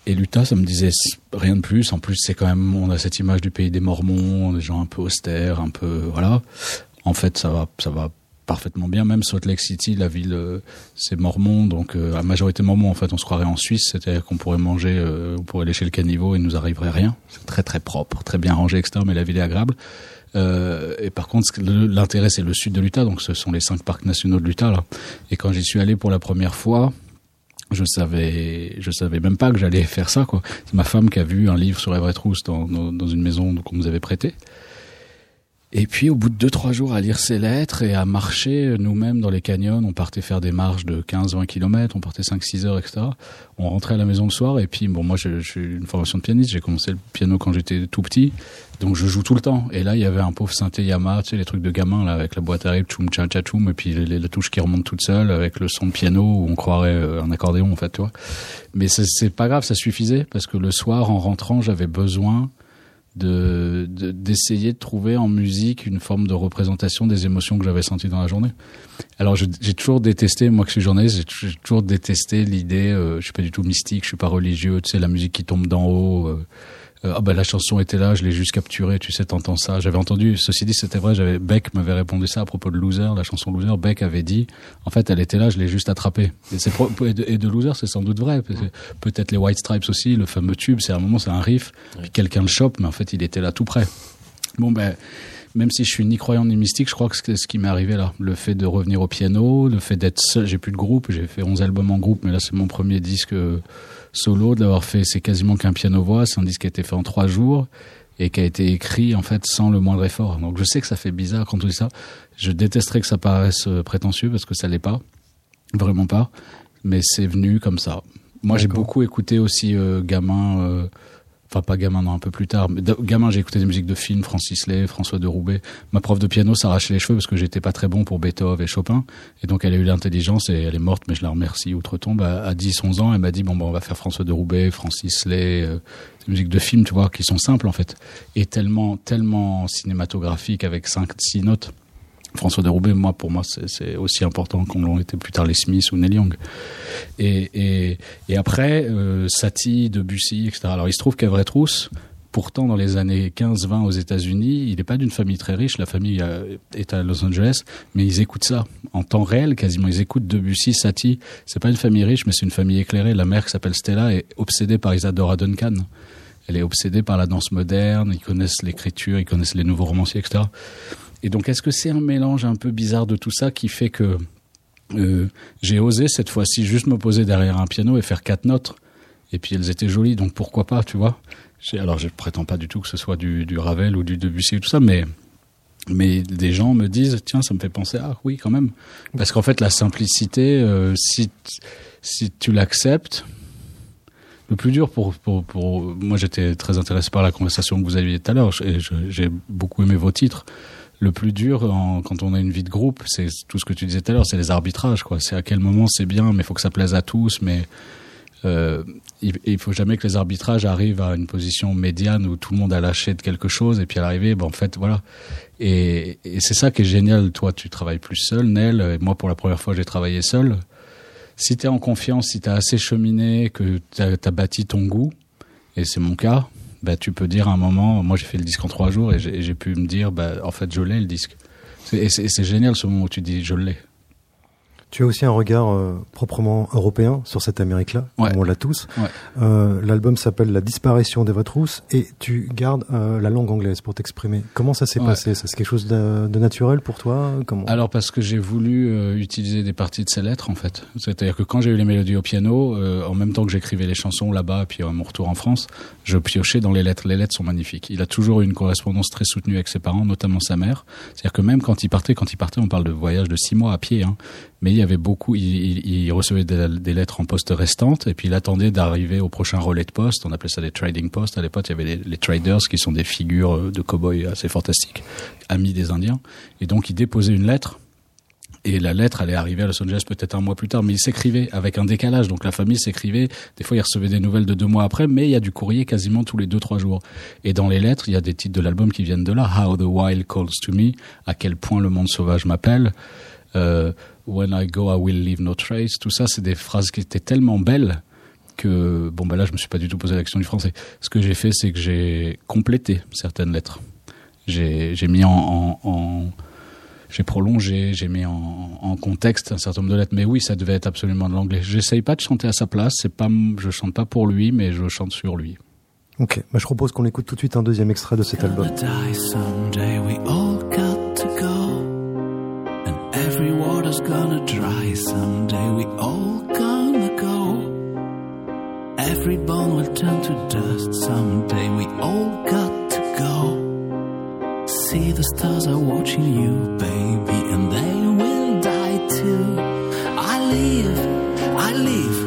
Et l'Utah, ça me disait rien de plus. En plus, c'est quand même, on a cette image du pays des Mormons, des gens un peu austères, un peu, voilà. En fait, ça va, ça va parfaitement bien. Même Salt Lake City, la ville, euh, c'est mormon, donc euh, à majorité mormon. En fait, on se croirait en Suisse, c'est-à-dire qu'on pourrait manger, euh, on pourrait lécher le caniveau et il nous arriverait rien. C'est très très propre, très bien rangé, etc. Mais la ville est agréable. Euh, et par contre, l'intérêt, c'est le sud de l'Utah, donc ce sont les cinq parcs nationaux de l'Utah là. Et quand j'y suis allé pour la première fois, je savais, je savais même pas que j'allais faire ça, quoi. C'est ma femme qui a vu un livre sur Everett Roos dans, dans, dans une maison qu'on nous avait prêtée. Et puis, au bout de deux, trois jours à lire ces lettres et à marcher nous-mêmes dans les canyons, on partait faire des marches de 15, 20 kilomètres, on partait 5, 6 heures, etc. On rentrait à la maison le soir et puis, bon, moi, j'ai j'ai une formation de pianiste, j'ai commencé le piano quand j'étais tout petit. Donc, je joue tout le temps. Et là, il y avait un pauvre synthé Yamaha, tu sais, les trucs de gamin, là, avec la boîte à rythme, tchoum, tcha, tcha, tchoum, et puis les, les, les touches qui remontent toutes seules, avec le son de piano où on croirait euh, un accordéon, en fait, tu vois. Mais c'est pas grave, ça suffisait, parce que le soir, en rentrant, j'avais besoin de de- d'essayer de, trouver en musique une forme de représentation des émotions que j'avais senties dans la journée. Alors j'ai toujours détesté, moi que je suis journaliste, j'ai tou- j'ai toujours détesté l'idée, euh, je suis pas du tout mystique, je suis pas religieux, tu sais la musique qui tombe d'en haut. euh, ah ben la chanson était là, je l'ai juste capturée, tu sais, t'entends ça. J'avais entendu, ceci dit, c'était vrai, j'avais Beck m'avait répondu ça à propos de Loser, la chanson Loser. Beck avait dit, en fait, elle était là, je l'ai juste attrapée. Et, c'est pro- et, de, et de Loser, c'est sans doute vrai. Peut-être les White Stripes aussi, le fameux tube, c'est à un moment, c'est un riff, puis quelqu'un le chope, mais en fait, il était là tout près. Bon ben, même si je suis ni croyant ni mystique, je crois que c'est ce qui m'est arrivé là. Le fait de revenir au piano, le fait d'être seul, j'ai plus de groupe, j'ai fait 11 albums en groupe, mais là c'est mon premier disque euh, solo, de l'avoir fait, c'est quasiment qu'un piano-voix, c'est un disque qui a été fait en trois jours et qui a été écrit en fait sans le moindre effort. Donc je sais que ça fait bizarre quand on dit ça. Je détesterais que ça paraisse euh, prétentieux parce que ça l'est pas, vraiment pas. Mais c'est venu comme ça. Moi j'ai beaucoup écouté aussi euh, gamin. euh, Enfin, pas gamin, non, un peu plus tard. Mais gamin, j'ai écouté des musiques de films, Francis Lay, François de Roubaix. Ma prof de piano s'arrachait les cheveux parce que j'étais pas très bon pour Beethoven et Chopin. Et donc, elle a eu l'intelligence et elle est morte, mais je la remercie outre-tombe. À, à 10, 11 ans, elle m'a dit, bon, ben, on va faire François de Roubaix, Francis Lay, euh, des musiques de films, tu vois, qui sont simples, en fait. Et tellement, tellement cinématographiques avec 5, 6 notes. François de Roubaix, moi, pour moi, c'est aussi important qu'on l'ont été plus tard les Smiths ou Neil Young. Et, et, et après, euh, Satie, Debussy, etc. Alors, il se trouve qu'Everett Roos, pourtant, dans les années 15-20 aux États-Unis, il n'est pas d'une famille très riche. La famille euh, est à Los Angeles, mais ils écoutent ça en temps réel, quasiment. Ils écoutent Debussy, Satie. C'est pas une famille riche, mais c'est une famille éclairée. La mère, qui s'appelle Stella, est obsédée par Isadora Duncan. Elle est obsédée par la danse moderne. Ils connaissent l'écriture, ils connaissent les nouveaux romanciers, etc. Et donc, est-ce que c'est un mélange un peu bizarre de tout ça qui fait que euh, j'ai osé cette fois-ci juste me poser derrière un piano et faire quatre notes? Et puis elles étaient jolies, donc pourquoi pas, tu vois? Alors je prétends pas du tout que ce soit du, Ravel ou du Debussy ou tout ça, mais mais des gens me disent tiens ça me fait penser ah oui quand même parce qu'en fait la simplicité euh, si si tu l'acceptes le plus dur pour pour pour moi j'étais très intéressé par la conversation que vous aviez tout à l'heure et j'ai beaucoup aimé vos titres le plus dur quand on a une vie de groupe c'est tout ce que tu disais tout à l'heure c'est les arbitrages c'est à quel moment c'est bien mais il faut que ça plaise à tous mais euh, il, il faut jamais que les arbitrages arrivent à une position médiane où tout le monde a lâché de quelque chose et puis à l'arrivée, ben en fait, voilà. Et, c'est ça qui est génial. Toi, tu travailles plus seul, Nel. Moi, pour la première fois, j'ai travaillé seul. Si tu es en confiance, si tu as assez cheminé, que tu as, bâti ton goût, et c'est mon cas, bah, tu peux dire à un moment, moi j'ai fait le disque en trois jours et j'ai pu me dire, bah, en fait, je l'ai le disque. Et c'est génial ce moment où tu dis, je l'ai. Tu as aussi un regard euh, proprement européen sur cette Amérique-là, Ouais. comme on l'a tous. Ouais. Euh, L'album s'appelle La disparition d'Eva Trousse et tu gardes euh, la langue anglaise pour t'exprimer. Comment ça s'est Ouais. passé? Ça, C'est quelque chose de, de naturel pour toi? Comment? Alors parce que j'ai voulu euh, utiliser des parties de ces lettres en fait. C'est-à-dire que quand j'ai eu les mélodies au piano, euh, en même temps que j'écrivais les chansons là-bas, puis à mon retour en France, je piochais dans les lettres. Les lettres sont magnifiques. Il a toujours eu une correspondance très soutenue avec ses parents, notamment sa mère. C'est-à-dire que même quand il partait, quand il partait, on parle de voyage de six mois à pied, hein, mais il y avait beaucoup. Il, il- recevait des, lettres en poste restante, et puis il attendait d'arriver au prochain relais de poste. On appelait ça des trading posts. À l'époque, il y avait les, les traders qui sont des figures de cow-boys assez fantastiques, amis des Indiens. Et donc il déposait une lettre. Et la lettre allait arriver à Los Angeles peut-être un mois plus tard, mais il s'écrivait avec un décalage. Donc la famille s'écrivait. Des fois, il recevait des nouvelles de deux mois après, mais il y a du courrier quasiment tous les deux trois jours. Et dans les lettres, il y a des titres de l'album qui viennent de là. How the wild calls to me. À quel point le monde sauvage m'appelle. Euh, When I go, I will leave no trace. Tout ça, c'est des phrases qui étaient tellement belles que bon ben là, je me suis pas du tout posé la question du français. Ce que j'ai fait, c'est que j'ai complété certaines lettres. J'ai j'ai mis en, en, en j'ai prolongé, j'ai mis en, en contexte un certain nombre de lettres. Mais oui, ça devait être absolument de l'anglais. J'essaye pas de chanter à sa place. C'est pas, je chante pas pour lui, mais je chante sur lui. Ok, bah, je propose qu'on écoute tout de suite un deuxième extrait de cet album. Water's gonna dry someday, we all gonna go. Every bone will turn to dust someday, we all got to go. See the stars are watching you, baby, and they will die too. I live, I live,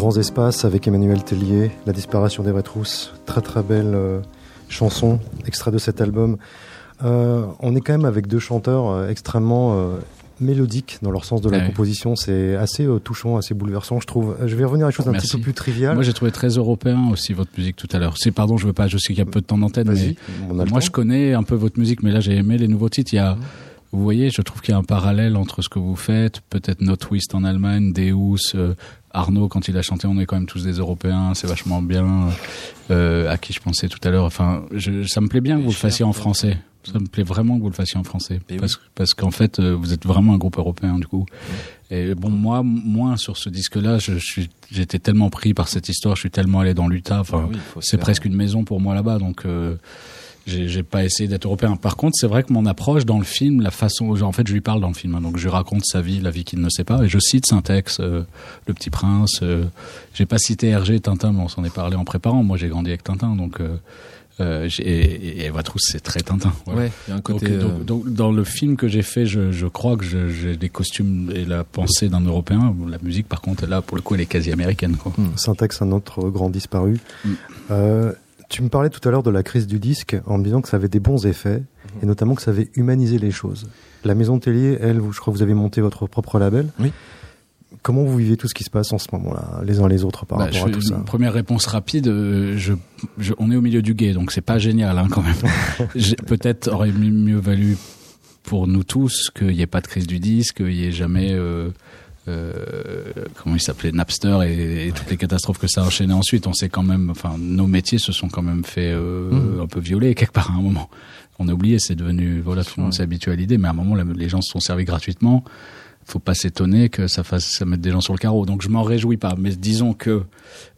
grands espaces avec Emmanuel Tellier, La disparition des vraies trousses, très très belle euh, chanson, extrait de cet album. Euh, on est quand même avec deux chanteurs euh, extrêmement mélodiques dans leur sens de la Ah oui. composition. C'est assez euh, touchant, assez bouleversant, je trouve. Je vais revenir à des choses un petit peu plus triviales. Moi, j'ai trouvé très européen aussi votre musique tout à l'heure. C'est pardon, je veux pas, je sais qu'il y a peu de temps d'antenne, mais moi, temps. je connais un peu votre musique, mais là, j'ai aimé les nouveaux titres. Il y a, vous voyez, je trouve qu'il y a un parallèle entre ce que vous faites, peut-être No Twist en Allemagne, Deus, euh, Arnaud, quand il a chanté, on est quand même tous des Européens, c'est vachement bien. Euh, à qui je pensais tout à l'heure. Enfin, je, ça me plaît bien que vous le fassiez en français. Ça me plaît vraiment que vous le fassiez en français, Et oui. parce, parce qu'en fait, euh, vous êtes vraiment un groupe européen du coup. Et bon, moi, moins sur ce disque-là, je, je suis, j'étais tellement pris par cette histoire, je suis tellement allé dans l'Utah. Enfin, Oui, se c'est presque une maison pour moi là-bas, donc euh, j'ai j'ai pas essayé d'être européen. Par contre, c'est vrai que mon approche dans le film, la façon, en fait, je lui parle dans le film, hein, donc je lui raconte sa vie, la vie qu'il ne sait pas, et je cite Syntex, euh, Le Petit Prince. euh, j'ai pas cité Hergé, Tintin, mais on s'en est parlé en préparant. Moi, j'ai grandi avec Tintin, donc euh, euh, et, Trousse, c'est très Tintin. voilà. Ouais, il y a un côté. Donc, euh, donc- donc, dans le film que j'ai fait, je, je crois que je- j'ai des costumes et la pensée d'un Européen. La musique, par contre, là, pour le coup, elle est quasi américaine. Quoi. Syntax, un autre grand disparu. Mm. Euh, tu me parlais tout à l'heure de la crise du disque en me disant que ça avait des bons effets et notamment que ça avait humanisé les choses. La Maison Tellier, elle, je crois que vous avez monté votre propre label. Oui. Comment vous vivez tout ce qui se passe en ce moment-là, les uns les autres par Bah, rapport je- à tout ça? Première réponse rapide, euh, je, je- on est au milieu du guet, donc c'est pas génial hein, quand même. Peut-être aurait mieux, valu pour nous tous qu'il n'y ait pas de crise du disque, qu'il n'y ait jamais... euh, comment il s'appelait Napster et, et toutes les catastrophes que ça a enchaîné ensuite. On sait quand même enfin nos métiers se sont quand même fait euh, un peu violer quelque part à un moment. On a oublié c'est devenu voilà tout le monde s'est habitué à l'idée mais à un moment les gens se sont servis gratuitement faut pas s'étonner que ça fasse ça mette des gens sur le carreau. Donc je m'en réjouis pas, mais disons que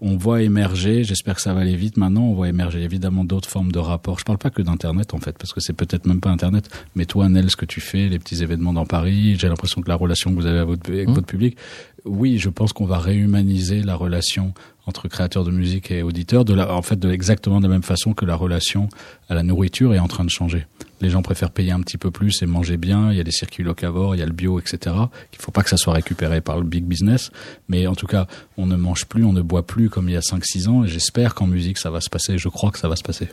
on voit émerger, j'espère que ça va aller vite maintenant, on voit émerger évidemment d'autres formes de rapports. Je parle pas que d'internet en fait parce que c'est peut-être même pas internet, mais toi Nel ce que tu fais, les petits événements dans Paris, j'ai l'impression que la relation que vous avez avec votre, avec Mmh. votre public, oui, je pense qu'on va réhumaniser la relation entre créateurs de musique et auditeurs de la, en fait de exactement de la même façon que la relation à la nourriture est en train de changer. Les gens préfèrent payer un petit peu plus et manger bien. Il y a des circuits locavores, il y a le bio, etc. Il faut pas que ça soit récupéré par le big business. Mais en tout cas, on ne mange plus, on ne boit plus comme il y a 5-6 ans. Et j'espère qu'en musique, ça va se passer. Je crois que ça va se passer.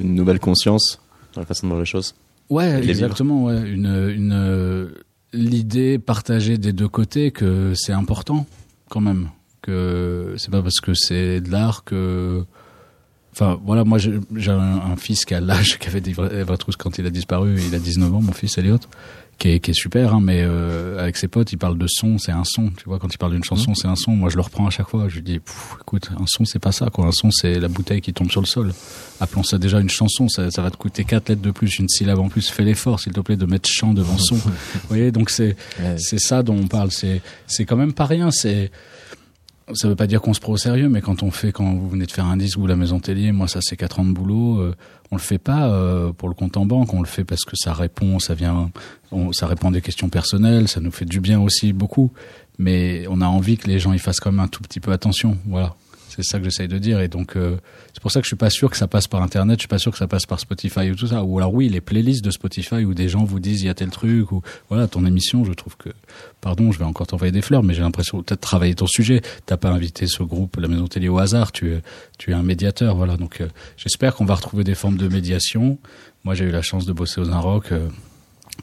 Une nouvelle conscience dans la façon de voir les choses? Ouais, les exactement. Ouais. Une, une, euh, l'idée partagée des deux côtés que c'est important quand même. Que c'est pas parce que c'est de l'art que. Enfin, voilà, moi j'ai un, un fils qui a l'âge qui avait des vrais vrais trousses quand il a disparu. Il a 19 ans, mon fils Elliot, qui est, qui est super, hein, mais euh, avec ses potes, il parle de son, c'est un son. Tu vois, quand il parle d'une chanson, c'est un son. Moi, je le reprends à chaque fois. Je lui dis, écoute, un son, c'est pas ça. Quoi. Un son, c'est la bouteille qui tombe sur le sol. Appelons ça déjà une chanson. Ça, ça va te coûter quatre lettres de plus, une syllabe en plus. Fais l'effort, s'il te plaît, de mettre chant devant son. Vous voyez, donc c'est Ouais. c'est ça dont on parle. C'est c'est quand même pas rien. C'est ça veut pas dire qu'on se prend au sérieux, mais quand on fait, quand vous venez de faire un disque ou la Maison Tellier, moi ça c'est quatre ans de boulot, euh, on le fait pas euh, pour le compte en banque, on le fait parce que ça répond, ça vient, on- ça répond à des questions personnelles, ça nous fait du bien aussi beaucoup, mais on a envie que les gens y fassent quand même un tout petit peu attention, voilà. C'est ça que j'essaye de dire. Et donc euh, c'est pour ça que je suis pas sûr que ça passe par internet, je suis pas sûr que ça passe par Spotify ou tout ça. Ou alors oui les playlists de Spotify où des gens vous disent il y a tel truc ou voilà ton émission je trouve que pardon je vais encore t'envoyer des fleurs mais j'ai l'impression que t'as travaillé ton sujet. T'as pas invité ce groupe la Maison Télé au hasard. Tu es tu es un médiateur voilà. Donc euh, j'espère qu'on va retrouver des formes de médiation. Moi j'ai eu la chance de bosser aux Inrock euh,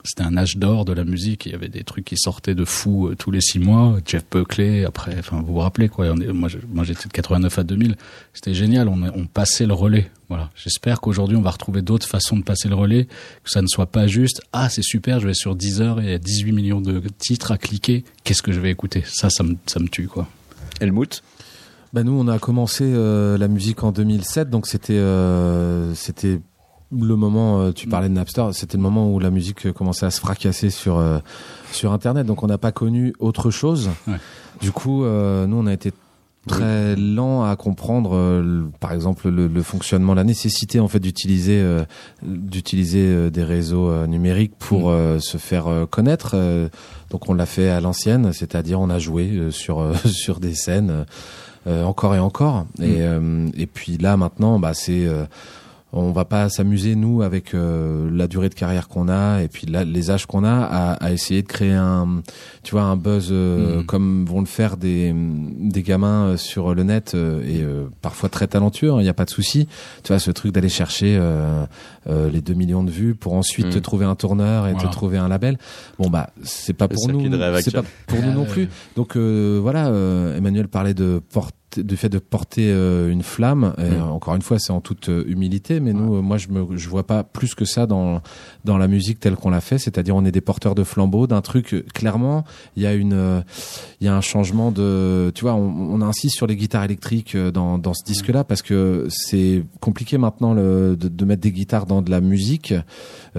c'était un âge d'or de la musique. Il y avait des trucs qui sortaient de fou euh, tous les six mois. Jeff Buckley, après, enfin, vous vous rappelez quoi. On est- moi, je- moi, j'étais de 89 à 2000. C'était génial. On, on passait le relais. Voilà. J'espère qu'aujourd'hui, on va retrouver d'autres façons de passer le relais. Que ça ne soit pas juste, ah, c'est super, je vais sur Deezer et il y a 18 millions de titres à cliquer. Qu'est-ce que je vais écouter? Ça, ça me, ça me tue, quoi. Helmut? Bah nous, on a commencé euh, la musique en 2007, donc c'était euh, c'était le moment. euh, tu parlais de Napster, c'était le moment où la musique euh, commençait à se fracasser sur euh, sur Internet. Donc on n'a pas connu autre chose. Ouais. Du coup, euh, nous, on a été très lent à comprendre, euh, par exemple, le, le fonctionnement, la nécessité en fait d'utiliser euh, d'utiliser euh, des réseaux numériques pour Mm. euh, se faire connaître. Euh, donc on l'a fait à l'ancienne, c'est-à-dire on a joué euh, sur euh, sur des scènes euh, encore et encore. Et, euh, et puis là maintenant, bah c'est euh, on va pas s'amuser nous avec euh, la durée de carrière qu'on a et puis là, les âges qu'on a à, à essayer de créer un, tu vois, un buzz euh, Mhm. comme vont le faire des des gamins euh, sur le net euh, et euh, parfois très talentueux. Il n'y a pas de souci. Tu vois, ce truc d'aller chercher euh, euh, les 2 millions de vues pour ensuite te trouver un tourneur et Voilà. te trouver un label. Bon bah c'est pas pour nous, c'est pas pour nous Ah, non ouais. plus. Donc euh, voilà, euh, Emmanuel parlait de porter du fait de porter euh, une flamme. Et, Mm. encore une fois, c'est en toute euh, humilité, mais nous, euh, moi, je me, je vois pas plus que ça dans dans la musique telle qu'on l'a fait. C'est-à-dire, on est des porteurs de flambeaux d'un truc. Clairement, il y a une, il y a un changement de, tu vois, on, on insiste sur les guitares électriques dans dans ce disque-là parce que c'est compliqué maintenant le, de, de mettre des guitares dans de la musique.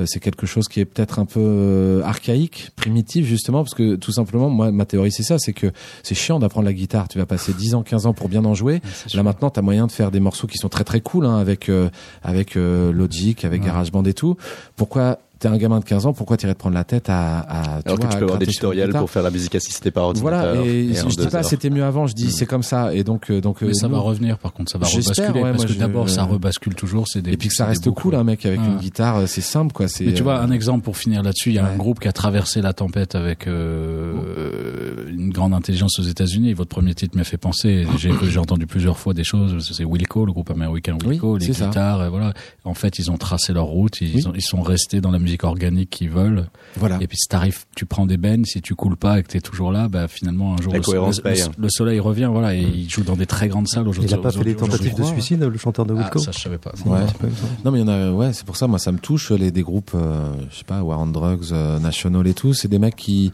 C'est quelque chose qui est peut-être un peu archaïque, primitif justement, parce que tout simplement, moi, ma théorie c'est ça, c'est que c'est chiant d'apprendre la guitare. Tu vas passer 10 ans, 15 ans pour bien en jouer. Là maintenant, t'as moyen de faire des morceaux qui sont très très cool hein, avec euh, avec euh, Logic, avec Ouais. GarageBand et tout. Pourquoi t'es un gamin de 15 ans Pourquoi t'irais te prendre la tête à, à tu Alors vois, que tu à peux avoir des tutoriels guitare pour faire la musique assistée par ordinateur. Voilà, et, en je dis deux pas c'était mieux avant, je dis Mm. c'est comme ça. Et donc euh, donc Mais ça va revenir par contre, ça va rebasculer ouais, parce que je- d'abord ça rebascule toujours, c'est des et puis que ça reste cool, un mec avec Ouais. une guitare, euh, c'est simple quoi. C'est Mais tu vois, euh, un exemple pour finir là-dessus, il y a un groupe qui a traversé la tempête avec euh, une grande intelligence aux États-Unis. Votre premier titre m'a fait penser. J'ai j'ai entendu plusieurs fois des choses. C'est Wilco, le groupe américain Wilco, Oui, les guitares. Et voilà. En fait, ils ont tracé leur route. Ils sont restés dans la musique organique qu'ils veulent. voilà. Et puis si t'arrives, tu prends des bennes, si tu coules pas et que t'es toujours là, bah finalement un jour le, cohérence le- paye. le- le soleil revient, voilà, et il joue dans des très grandes salles aujourd'hui. Il n'a pas fait des aujourd'hui- tentatives de suicide, le chanteur de Ah, Wilco ça je savais pas. C'est- Ouais. pas. Non mais il y en a ouais c'est pour ça moi ça me touche les des groupes euh, je sais pas War on Drugs euh, National et tout c'est des mecs qui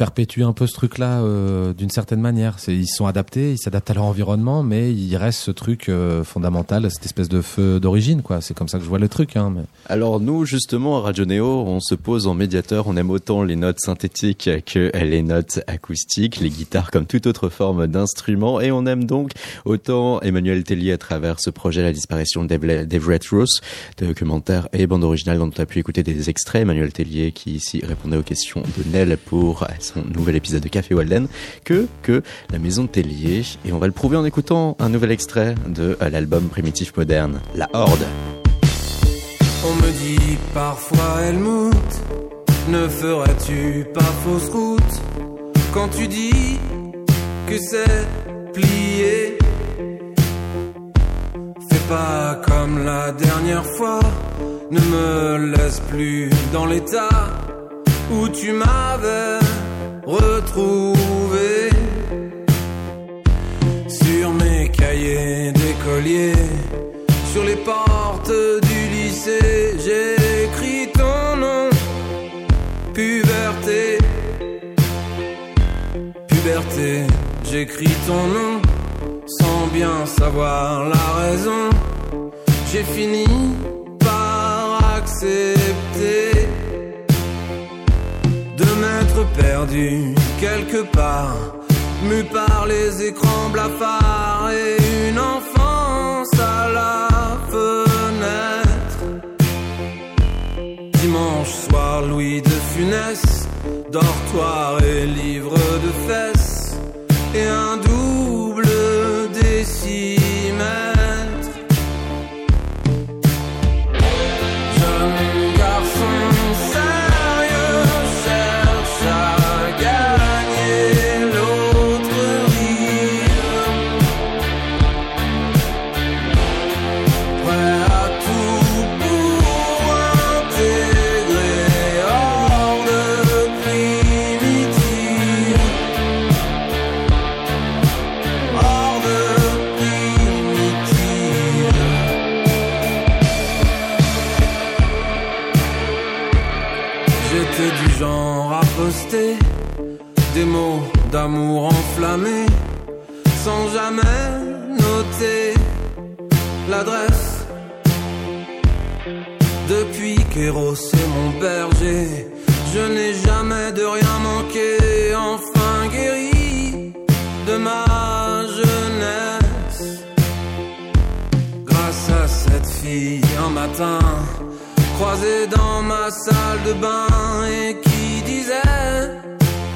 perpétuent un peu ce truc là d'une certaine manière ils sont adaptés ils s'adaptent à leur environnement mais il reste ce truc euh, fondamental cette espèce de feu d'origine c'est comme ça que je vois le truc hein. Alors nous, justement, à Radio Néo, on se pose en médiateur. On aime autant les notes synthétiques que les notes acoustiques, les guitares comme toute autre forme d'instrument. Et on aime donc autant Emmanuel Tellier à travers ce projet La disparition d'Everett Ross, documentaire et bande originale dont on a pu écouter des extraits. Emmanuel Tellier qui ici répondait aux questions de Nel pour son nouvel épisode de Café Walden, que que la maison Tellier. Et on va le prouver en écoutant un nouvel extrait de euh, l'album Primitif Moderne, La Horde. On me dit parfois Helmut, ne ferais-tu pas fausse route? Quand tu dis que c'est plié Fais pas comme la dernière fois, ne me laisse plus dans l'état où tu m'avais retrouvé sur mes cahiers d'écolier. Sur les portes du lycée, j'ai écrit ton nom. Puberté, puberté, j'écris ton nom sans bien savoir la raison. J'ai fini par accepter perdu quelque part, mu par les écrans blafards et une enfance à la fenêtre. Dimanche soir, Louis de Funès, dortoir et livre de fesses, et un Depuis qu'Héros est mon berger, je n'ai jamais de rien manqué, enfin guéri de ma jeunesse. Grâce à cette fille, un matin, croisée dans ma salle de bain et qui disait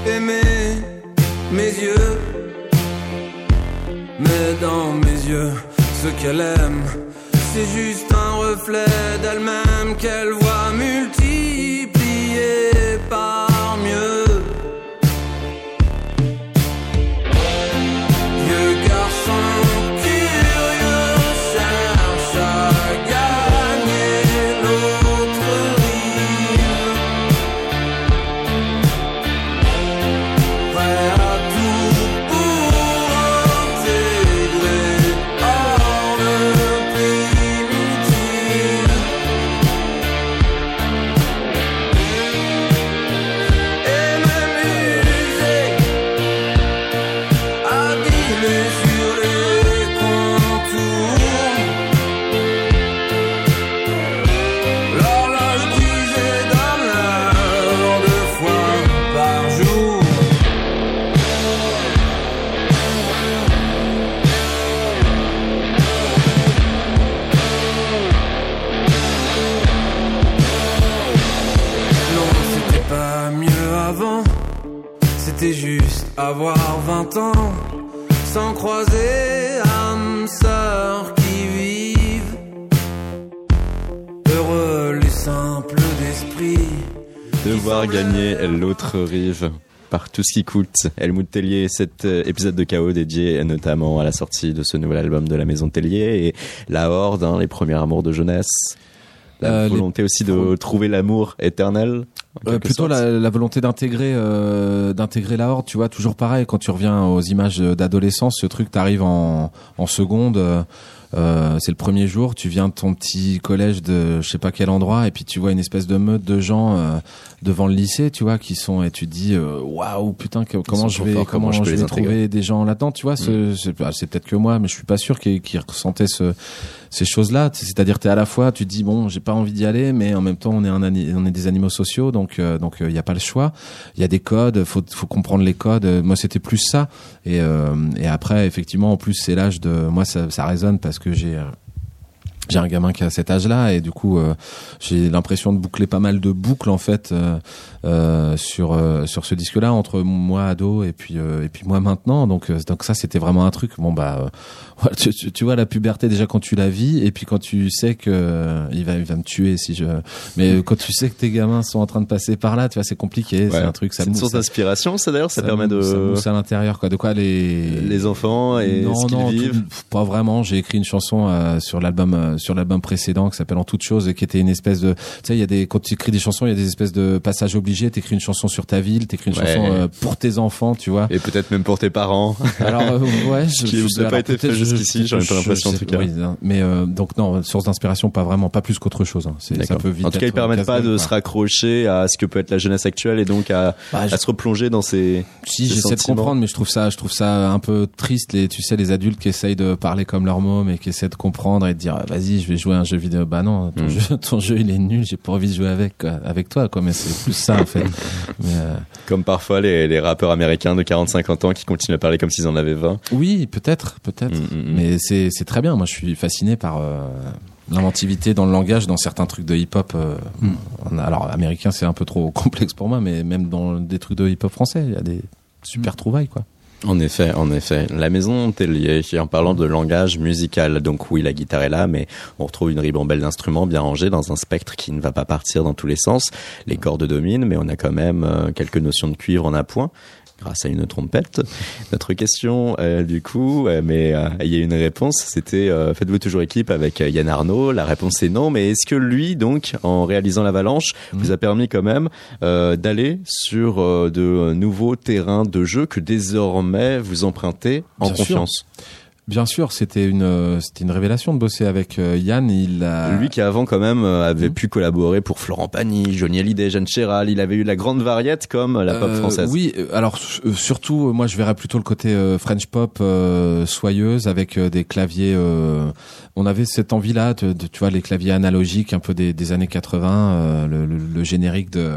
aimer mes yeux. Mais dans mes yeux, ce qu'elle aime, c'est juste un reflet d'elle-même qu'elle voit multiplié par mieux. Avoir 20 ans. Sans croiser âmes sœurs qui vivent. Heureux les simples d'esprit. Devoir gagner l'autre rive par tout ce qui coûte. Helmut Tellier, cet euh, épisode de Chaos dédié notamment à la sortie de ce nouvel album de la Maison Tellier et La Horde, hein, les premiers amours de jeunesse. La Euh, les- volonté aussi de trouver l'amour éternel. Euh, plutôt la, la volonté d'intégrer euh, d'intégrer la horde tu vois toujours pareil quand tu reviens aux images d'adolescence ce truc t'arrives en en seconde euh, euh, c'est le premier jour tu viens de ton petit collège de je sais pas quel endroit et puis tu vois une espèce de meute de gens euh, devant le lycée tu vois qui sont et tu te dis euh, waouh putain que- comment je vais forts, comment, comment je vais trouver des gens là-dedans tu vois ce- c'est ah, c'est peut-être que moi mais je suis pas sûr qu'ils qu'ils ressentaient ce ces choses-là. C'est-à-dire, t'es à la fois, tu te dis bon, j'ai pas envie d'y aller, mais en même temps, on est un on est des animaux sociaux, donc euh, donc il y a pas le choix. Il y a des codes, faut faut comprendre les codes. Euh, Moi, c'était plus ça. Et euh, et après, effectivement, en plus, c'est l'âge de moi, ça ça résonne parce que j'ai euh, j'ai un gamin qui a cet âge-là et du coup euh, j'ai l'impression de boucler pas mal de boucles en fait euh, euh, sur euh, sur ce disque-là entre moi ado et puis euh, et puis moi maintenant donc euh, donc ça c'était vraiment un truc bon bah euh, voilà, tu, tu, tu vois la puberté déjà quand tu la vis et puis quand tu sais que euh, il va il va me tuer si je mais quand tu sais que tes gamins sont en train de passer par là tu vois c'est compliqué c'est un truc ça C'est une source d'inspiration, ça d'ailleurs, ça, ça permet de ça mousse à l'intérieur quoi de quoi les les enfants et non, ce qu'ils non, vivent. tout- pas vraiment. J'ai écrit une chanson euh, sur l'album euh, sur l'album précédent qui s'appelle En toute chose et qui était une espèce de tu sais il y a des quand tu écris des chansons il y a des espèces de passages obligés. T'écris une chanson sur ta ville, t'écris une Ouais. chanson euh, pour tes enfants, tu vois. Et peut-être même pour tes parents. Alors euh, ouais, je, Qui je- n'a pas alors, été fait peut-être je- jusqu'ici, j'en ai pas l'impression, en tout cas. oui, non, mais euh, donc non, source d'inspiration pas vraiment, pas plus qu'autre chose. Hein. C'est ça peut vite En tout cas, ils permettent pas de quoi. se raccrocher à ce que peut être la jeunesse actuelle et donc à, Bah, je- à se replonger dans ces. Si ces j'essaie de comprendre, mais je trouve ça, je trouve ça un peu triste. Les, tu sais, les adultes qui essayent de parler comme leur môme et qui essaient de comprendre et de dire, vas-y, je vais jouer à un jeu vidéo. Bah non, ton Mm. jeu, ton jeu, il est nul. J'ai pas envie de jouer avec, quoi, avec toi, quoi. Mais c'est plus ça, en fait. Mais, euh, Comme parfois les, les rappeurs américains de 40-50 ans qui continuent à parler comme s'ils en avaient 20. oui, peut-être, peut-être. Mm, mm, mm. Mais c'est, c'est très bien. Moi, je suis fasciné par euh, l'inventivité dans le langage, dans certains trucs de hip-hop. euh, a- alors, américain, c'est un peu trop complexe pour moi, mais même dans des trucs de hip-hop français, il y a des super trouvailles, quoi. En effet, en effet. La maison Tellier, en parlant de langage musical, donc oui, la guitare est là, mais on retrouve une ribambelle d'instruments bien rangés dans un spectre qui ne va pas partir dans tous les sens. Les cordes dominent, mais on a quand même euh, quelques notions de cuivre en appoint grâce à une trompette. Notre question, euh, du coup, euh, mais euh, il y a une réponse, c'était faites-vous toujours équipe avec Yann Arnaud? La réponse est non, mais est-ce que lui, donc, en réalisant l'avalanche, vous a permis quand même d'aller sur de nouveaux terrains de jeu que désormais vous empruntez en Bien sûr. Bien sûr, c'était une euh, c'était une révélation de bosser avec euh, Yann. Il a Lui qui avant quand même euh, avait Mhm. pu collaborer pour Florent Pagny, Johnny Hallyday, Jeanne Chéral, il avait eu la grande variette comme la pop française. Oui, alors surtout, moi je verrais plutôt le côté euh, French pop euh, soyeuse avec euh, des claviers. euh, on avait cette envie-là, de, tu vois, les claviers analogiques un peu des, années 80, euh, le, le- le générique de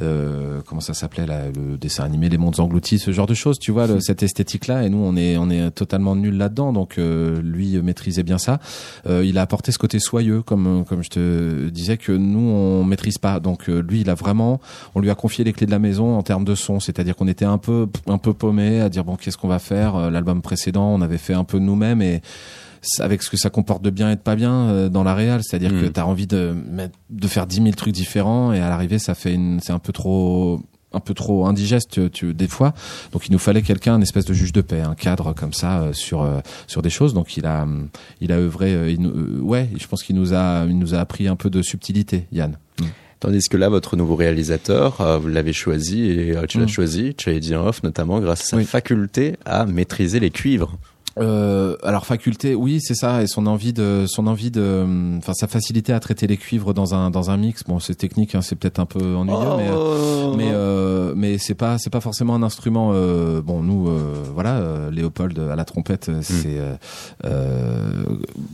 euh, comment ça s'appelait là, le dessin animé Les Mondes Engloutis, ce genre de choses, tu vois, le- cette esthétique-là. Et nous, on est on est totalement nuls là-dedans, donc euh, lui maîtrisait bien ça. Euh, il a apporté ce côté soyeux, comme comme je te disais que nous on maîtrise pas. Donc euh, lui, il a vraiment on lui a confié les clés de la maison en termes de son, c'est-à-dire qu'on était un peu un peu paumé à dire bon qu'est-ce qu'on va faire? Euh, L'album précédent, on avait fait un peu nous-mêmes et avec ce que ça comporte de bien et de pas bien euh, dans la réal, c'est-à-dire que tu as envie de de faire 10 000 trucs différents et à l'arrivée ça fait une c'est un peu trop un peu trop indigeste tu, tu- des fois donc il nous fallait quelqu'un un espèce de juge de paix un cadre comme ça euh, sur euh, sur des choses donc il a hum, il a œuvré euh, il euh, ouais je pense qu'il nous a il nous a appris un peu de subtilité Yann Tandis que là, votre nouveau réalisateur, euh, vous l'avez choisi et euh, tu l'as Mm. choisi, tu dit en off, notamment grâce à sa Oui. faculté à maîtriser les cuivres. Euh, alors faculté, oui, c'est ça, et son envie de, son envie de, enfin sa facilité à traiter les cuivres dans un dans un mix. Bon, c'est technique, hein, c'est peut-être un peu ennuyeux, mais euh, Oh. mais euh, mais c'est pas c'est pas forcément un instrument. euh, bon, nous, euh, voilà, euh, Léopold à la trompette, euh, c'est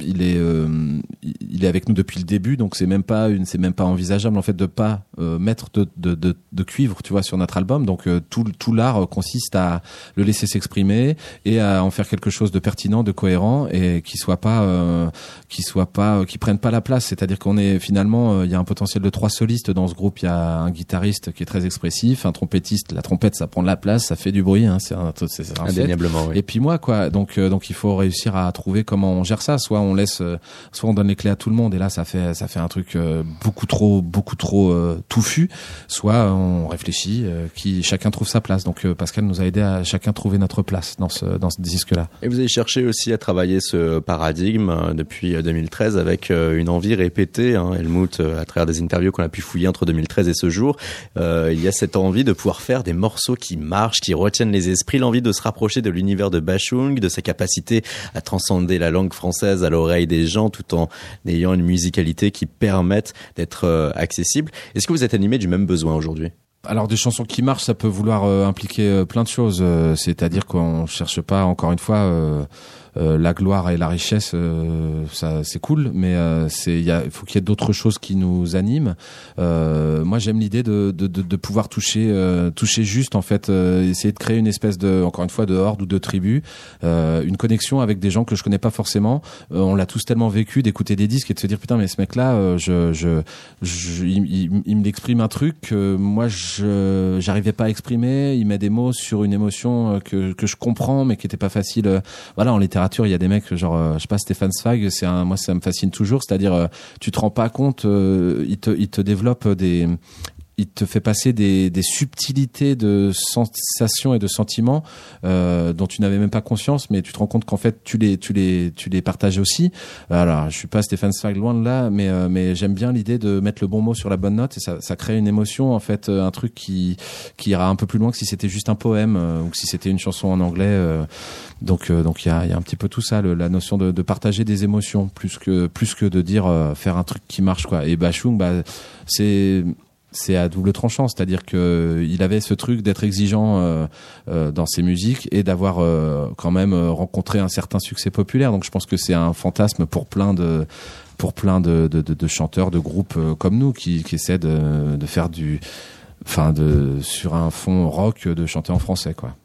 il est euh, il est avec nous depuis le début, donc c'est même pas une c'est même pas envisageable en fait de pas euh, mettre de, de de de cuivre, tu vois, sur notre album. Donc tout tout l'art consiste à le laisser s'exprimer et à en faire quelque chose de pertinent, de cohérent et qui soit pas euh, qui soit pas euh, qui prenne pas la place. C'est-à-dire qu'on est finalement euh, il y a un potentiel de trois solistes dans ce groupe. Il y a un guitariste qui est très expressif, un trompettiste. La trompette ça prend de la place, ça fait du bruit. Hein, c'est un c'est c'est un fait. Indéniablement, oui. Et puis moi, quoi. Donc, euh, donc il faut réussir à trouver comment on gère ça. Soit on laisse, euh, soit on donne les clés à tout le monde. Et là, ça fait, ça fait un truc euh, beaucoup trop, beaucoup trop euh, touffu. Soit on réfléchit, euh, qui chacun trouve sa place. Donc euh, Pascal nous a aidé à chacun trouver notre place dans ce, dans ce disque-là. Et vous avez cherché aussi à travailler ce paradigme euh, depuis euh, 2013 avec euh, une envie répétée. Hein, Helmut, euh, à travers des interviews qu'on a pu fouiller entre 2013 et ce jour, euh, il y a cette envie de pouvoir faire des morceaux qui marchent, qui retiennent les esprits, l'envie de se rapprocher de l'univers de Bachung, de sa capacité à transcender la langue française à l'oreille des gens tout en ayant une musicalité qui permette d'être euh, accessible. Est-ce que vous êtes animé du même besoin aujourd'hui? Alors des chansons qui marchent, ça peut vouloir euh, impliquer euh, plein de choses. Euh, C'est-à-dire qu'on cherche pas, encore une fois, la gloire et la richesse. euh, ça, c'est cool, mais euh, c'est, il faut qu'il y ait d'autres choses qui nous animent. Euh, moi, j'aime l'idée de, de, de, de pouvoir toucher, euh, toucher juste en fait, euh, essayer de créer une espèce de, encore une fois, de horde ou de tribu, euh, une connexion avec des gens que je connais pas forcément. Euh, on l'a tous tellement vécu d'écouter des disques et de se dire putain, mais ce mec-là, euh, je, je, je, il, il, il me exprime un truc que moi je j'arrivais pas à exprimer. Il met des mots sur une émotion euh, que que je comprends, mais qui était pas facile. euh, Voilà, en littérature, il y a des mecs genre, euh, je sais pas, Stéphane Zweig, c'est un, moi ça me fascine toujours. C'est-à-dire, euh, tu te rends pas compte, euh, il te il te développe des il te fait passer des, des subtilités de sensations et de sentiments euh, dont tu n'avais même pas conscience, mais tu te rends compte qu'en fait tu les tu les tu les partages aussi. Alors je suis pas Stéphane Zweig loin de là, mais euh, mais j'aime bien l'idée de mettre le bon mot sur la bonne note et ça, ça crée une émotion en fait, euh, un truc qui qui ira un peu plus loin que si c'était juste un poème euh, ou que si c'était une chanson en anglais. euh. donc euh, donc il y a y a un petit peu tout ça, le- la notion de, de partager des émotions plus que plus que de dire faire un truc qui marche quoi. Et Bachung, bah c'est c'est à double tranchant, c'est-à-dire que il avait ce truc d'être exigeant euh, euh, dans ses musiques et d'avoir euh, quand même euh, rencontré un certain succès populaire. Donc je pense que c'est un fantasme pour plein de pour plein de, de, chanteurs, de groupes comme nous qui, qui essaient de, de faire du, enfin de sur un fond rock de chanter en français quoi.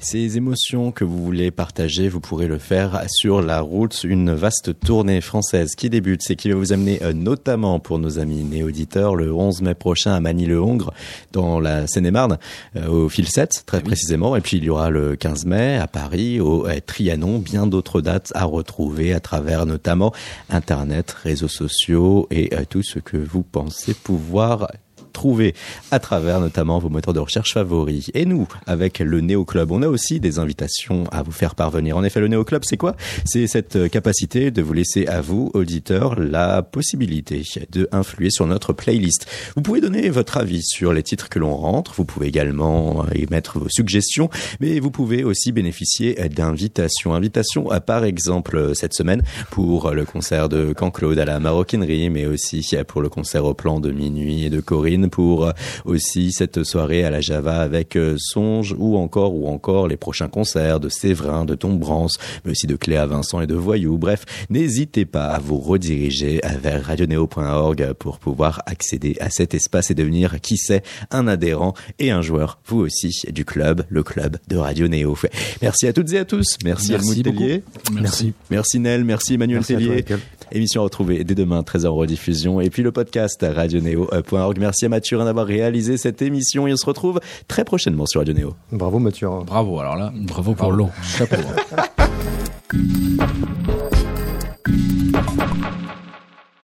Ces émotions que vous voulez partager, vous pourrez le faire sur la route, une vaste tournée française qui débute, c'est qui va vous amener euh, notamment pour nos amis néo-auditeurs le 11 mai prochain à Manille-le-Hongre dans la Seine-et-Marne, euh, au fil 7 très précisément, et puis il y aura le 15 mai à Paris, au euh, Trianon, bien d'autres dates à retrouver à travers notamment Internet, réseaux sociaux et tout ce que vous pensez pouvoir trouver à travers notamment vos moteurs de recherche favoris. Et nous, avec le Néo Club, on a aussi des invitations à vous faire parvenir. En effet, le Néo Club, c'est quoi? C'est cette capacité de vous laisser à vous, auditeurs, la possibilité de influer sur notre playlist. Vous pouvez donner votre avis sur les titres que l'on rentre. Vous pouvez également émettre vos suggestions, mais vous pouvez aussi bénéficier d'invitations. Invitations à, par exemple, cette semaine pour le concert de Caen-Claude à la maroquinerie, mais aussi pour le concert au plan de minuit et de Corinne pour euh, aussi cette soirée à la Java avec euh, Songe ou encore ou encore les prochains concerts de Séverin, de Tombrance, mais aussi de Cléa Vincent et de Voyou. Bref, n'hésitez pas à vous rediriger vers radioneo.org pour pouvoir accéder à cet espace et devenir, qui sait, un adhérent et un joueur, vous aussi, du club, le club de Radio Néo. Merci à toutes et à tous. Merci, Merci Helmut. Tellier. Merci. Merci Nel, merci Emmanuel Merci à toi, Tellier. Émission à retrouver dès demain, 13h en rediffusion. Et puis le podcast radioneo.org. Merci à Mathurin d'avoir réalisé cette émission et on se retrouve très prochainement sur Radio Néo. Bravo Mathieu. Bravo alors là, Bravo pour l'eau. chapeau.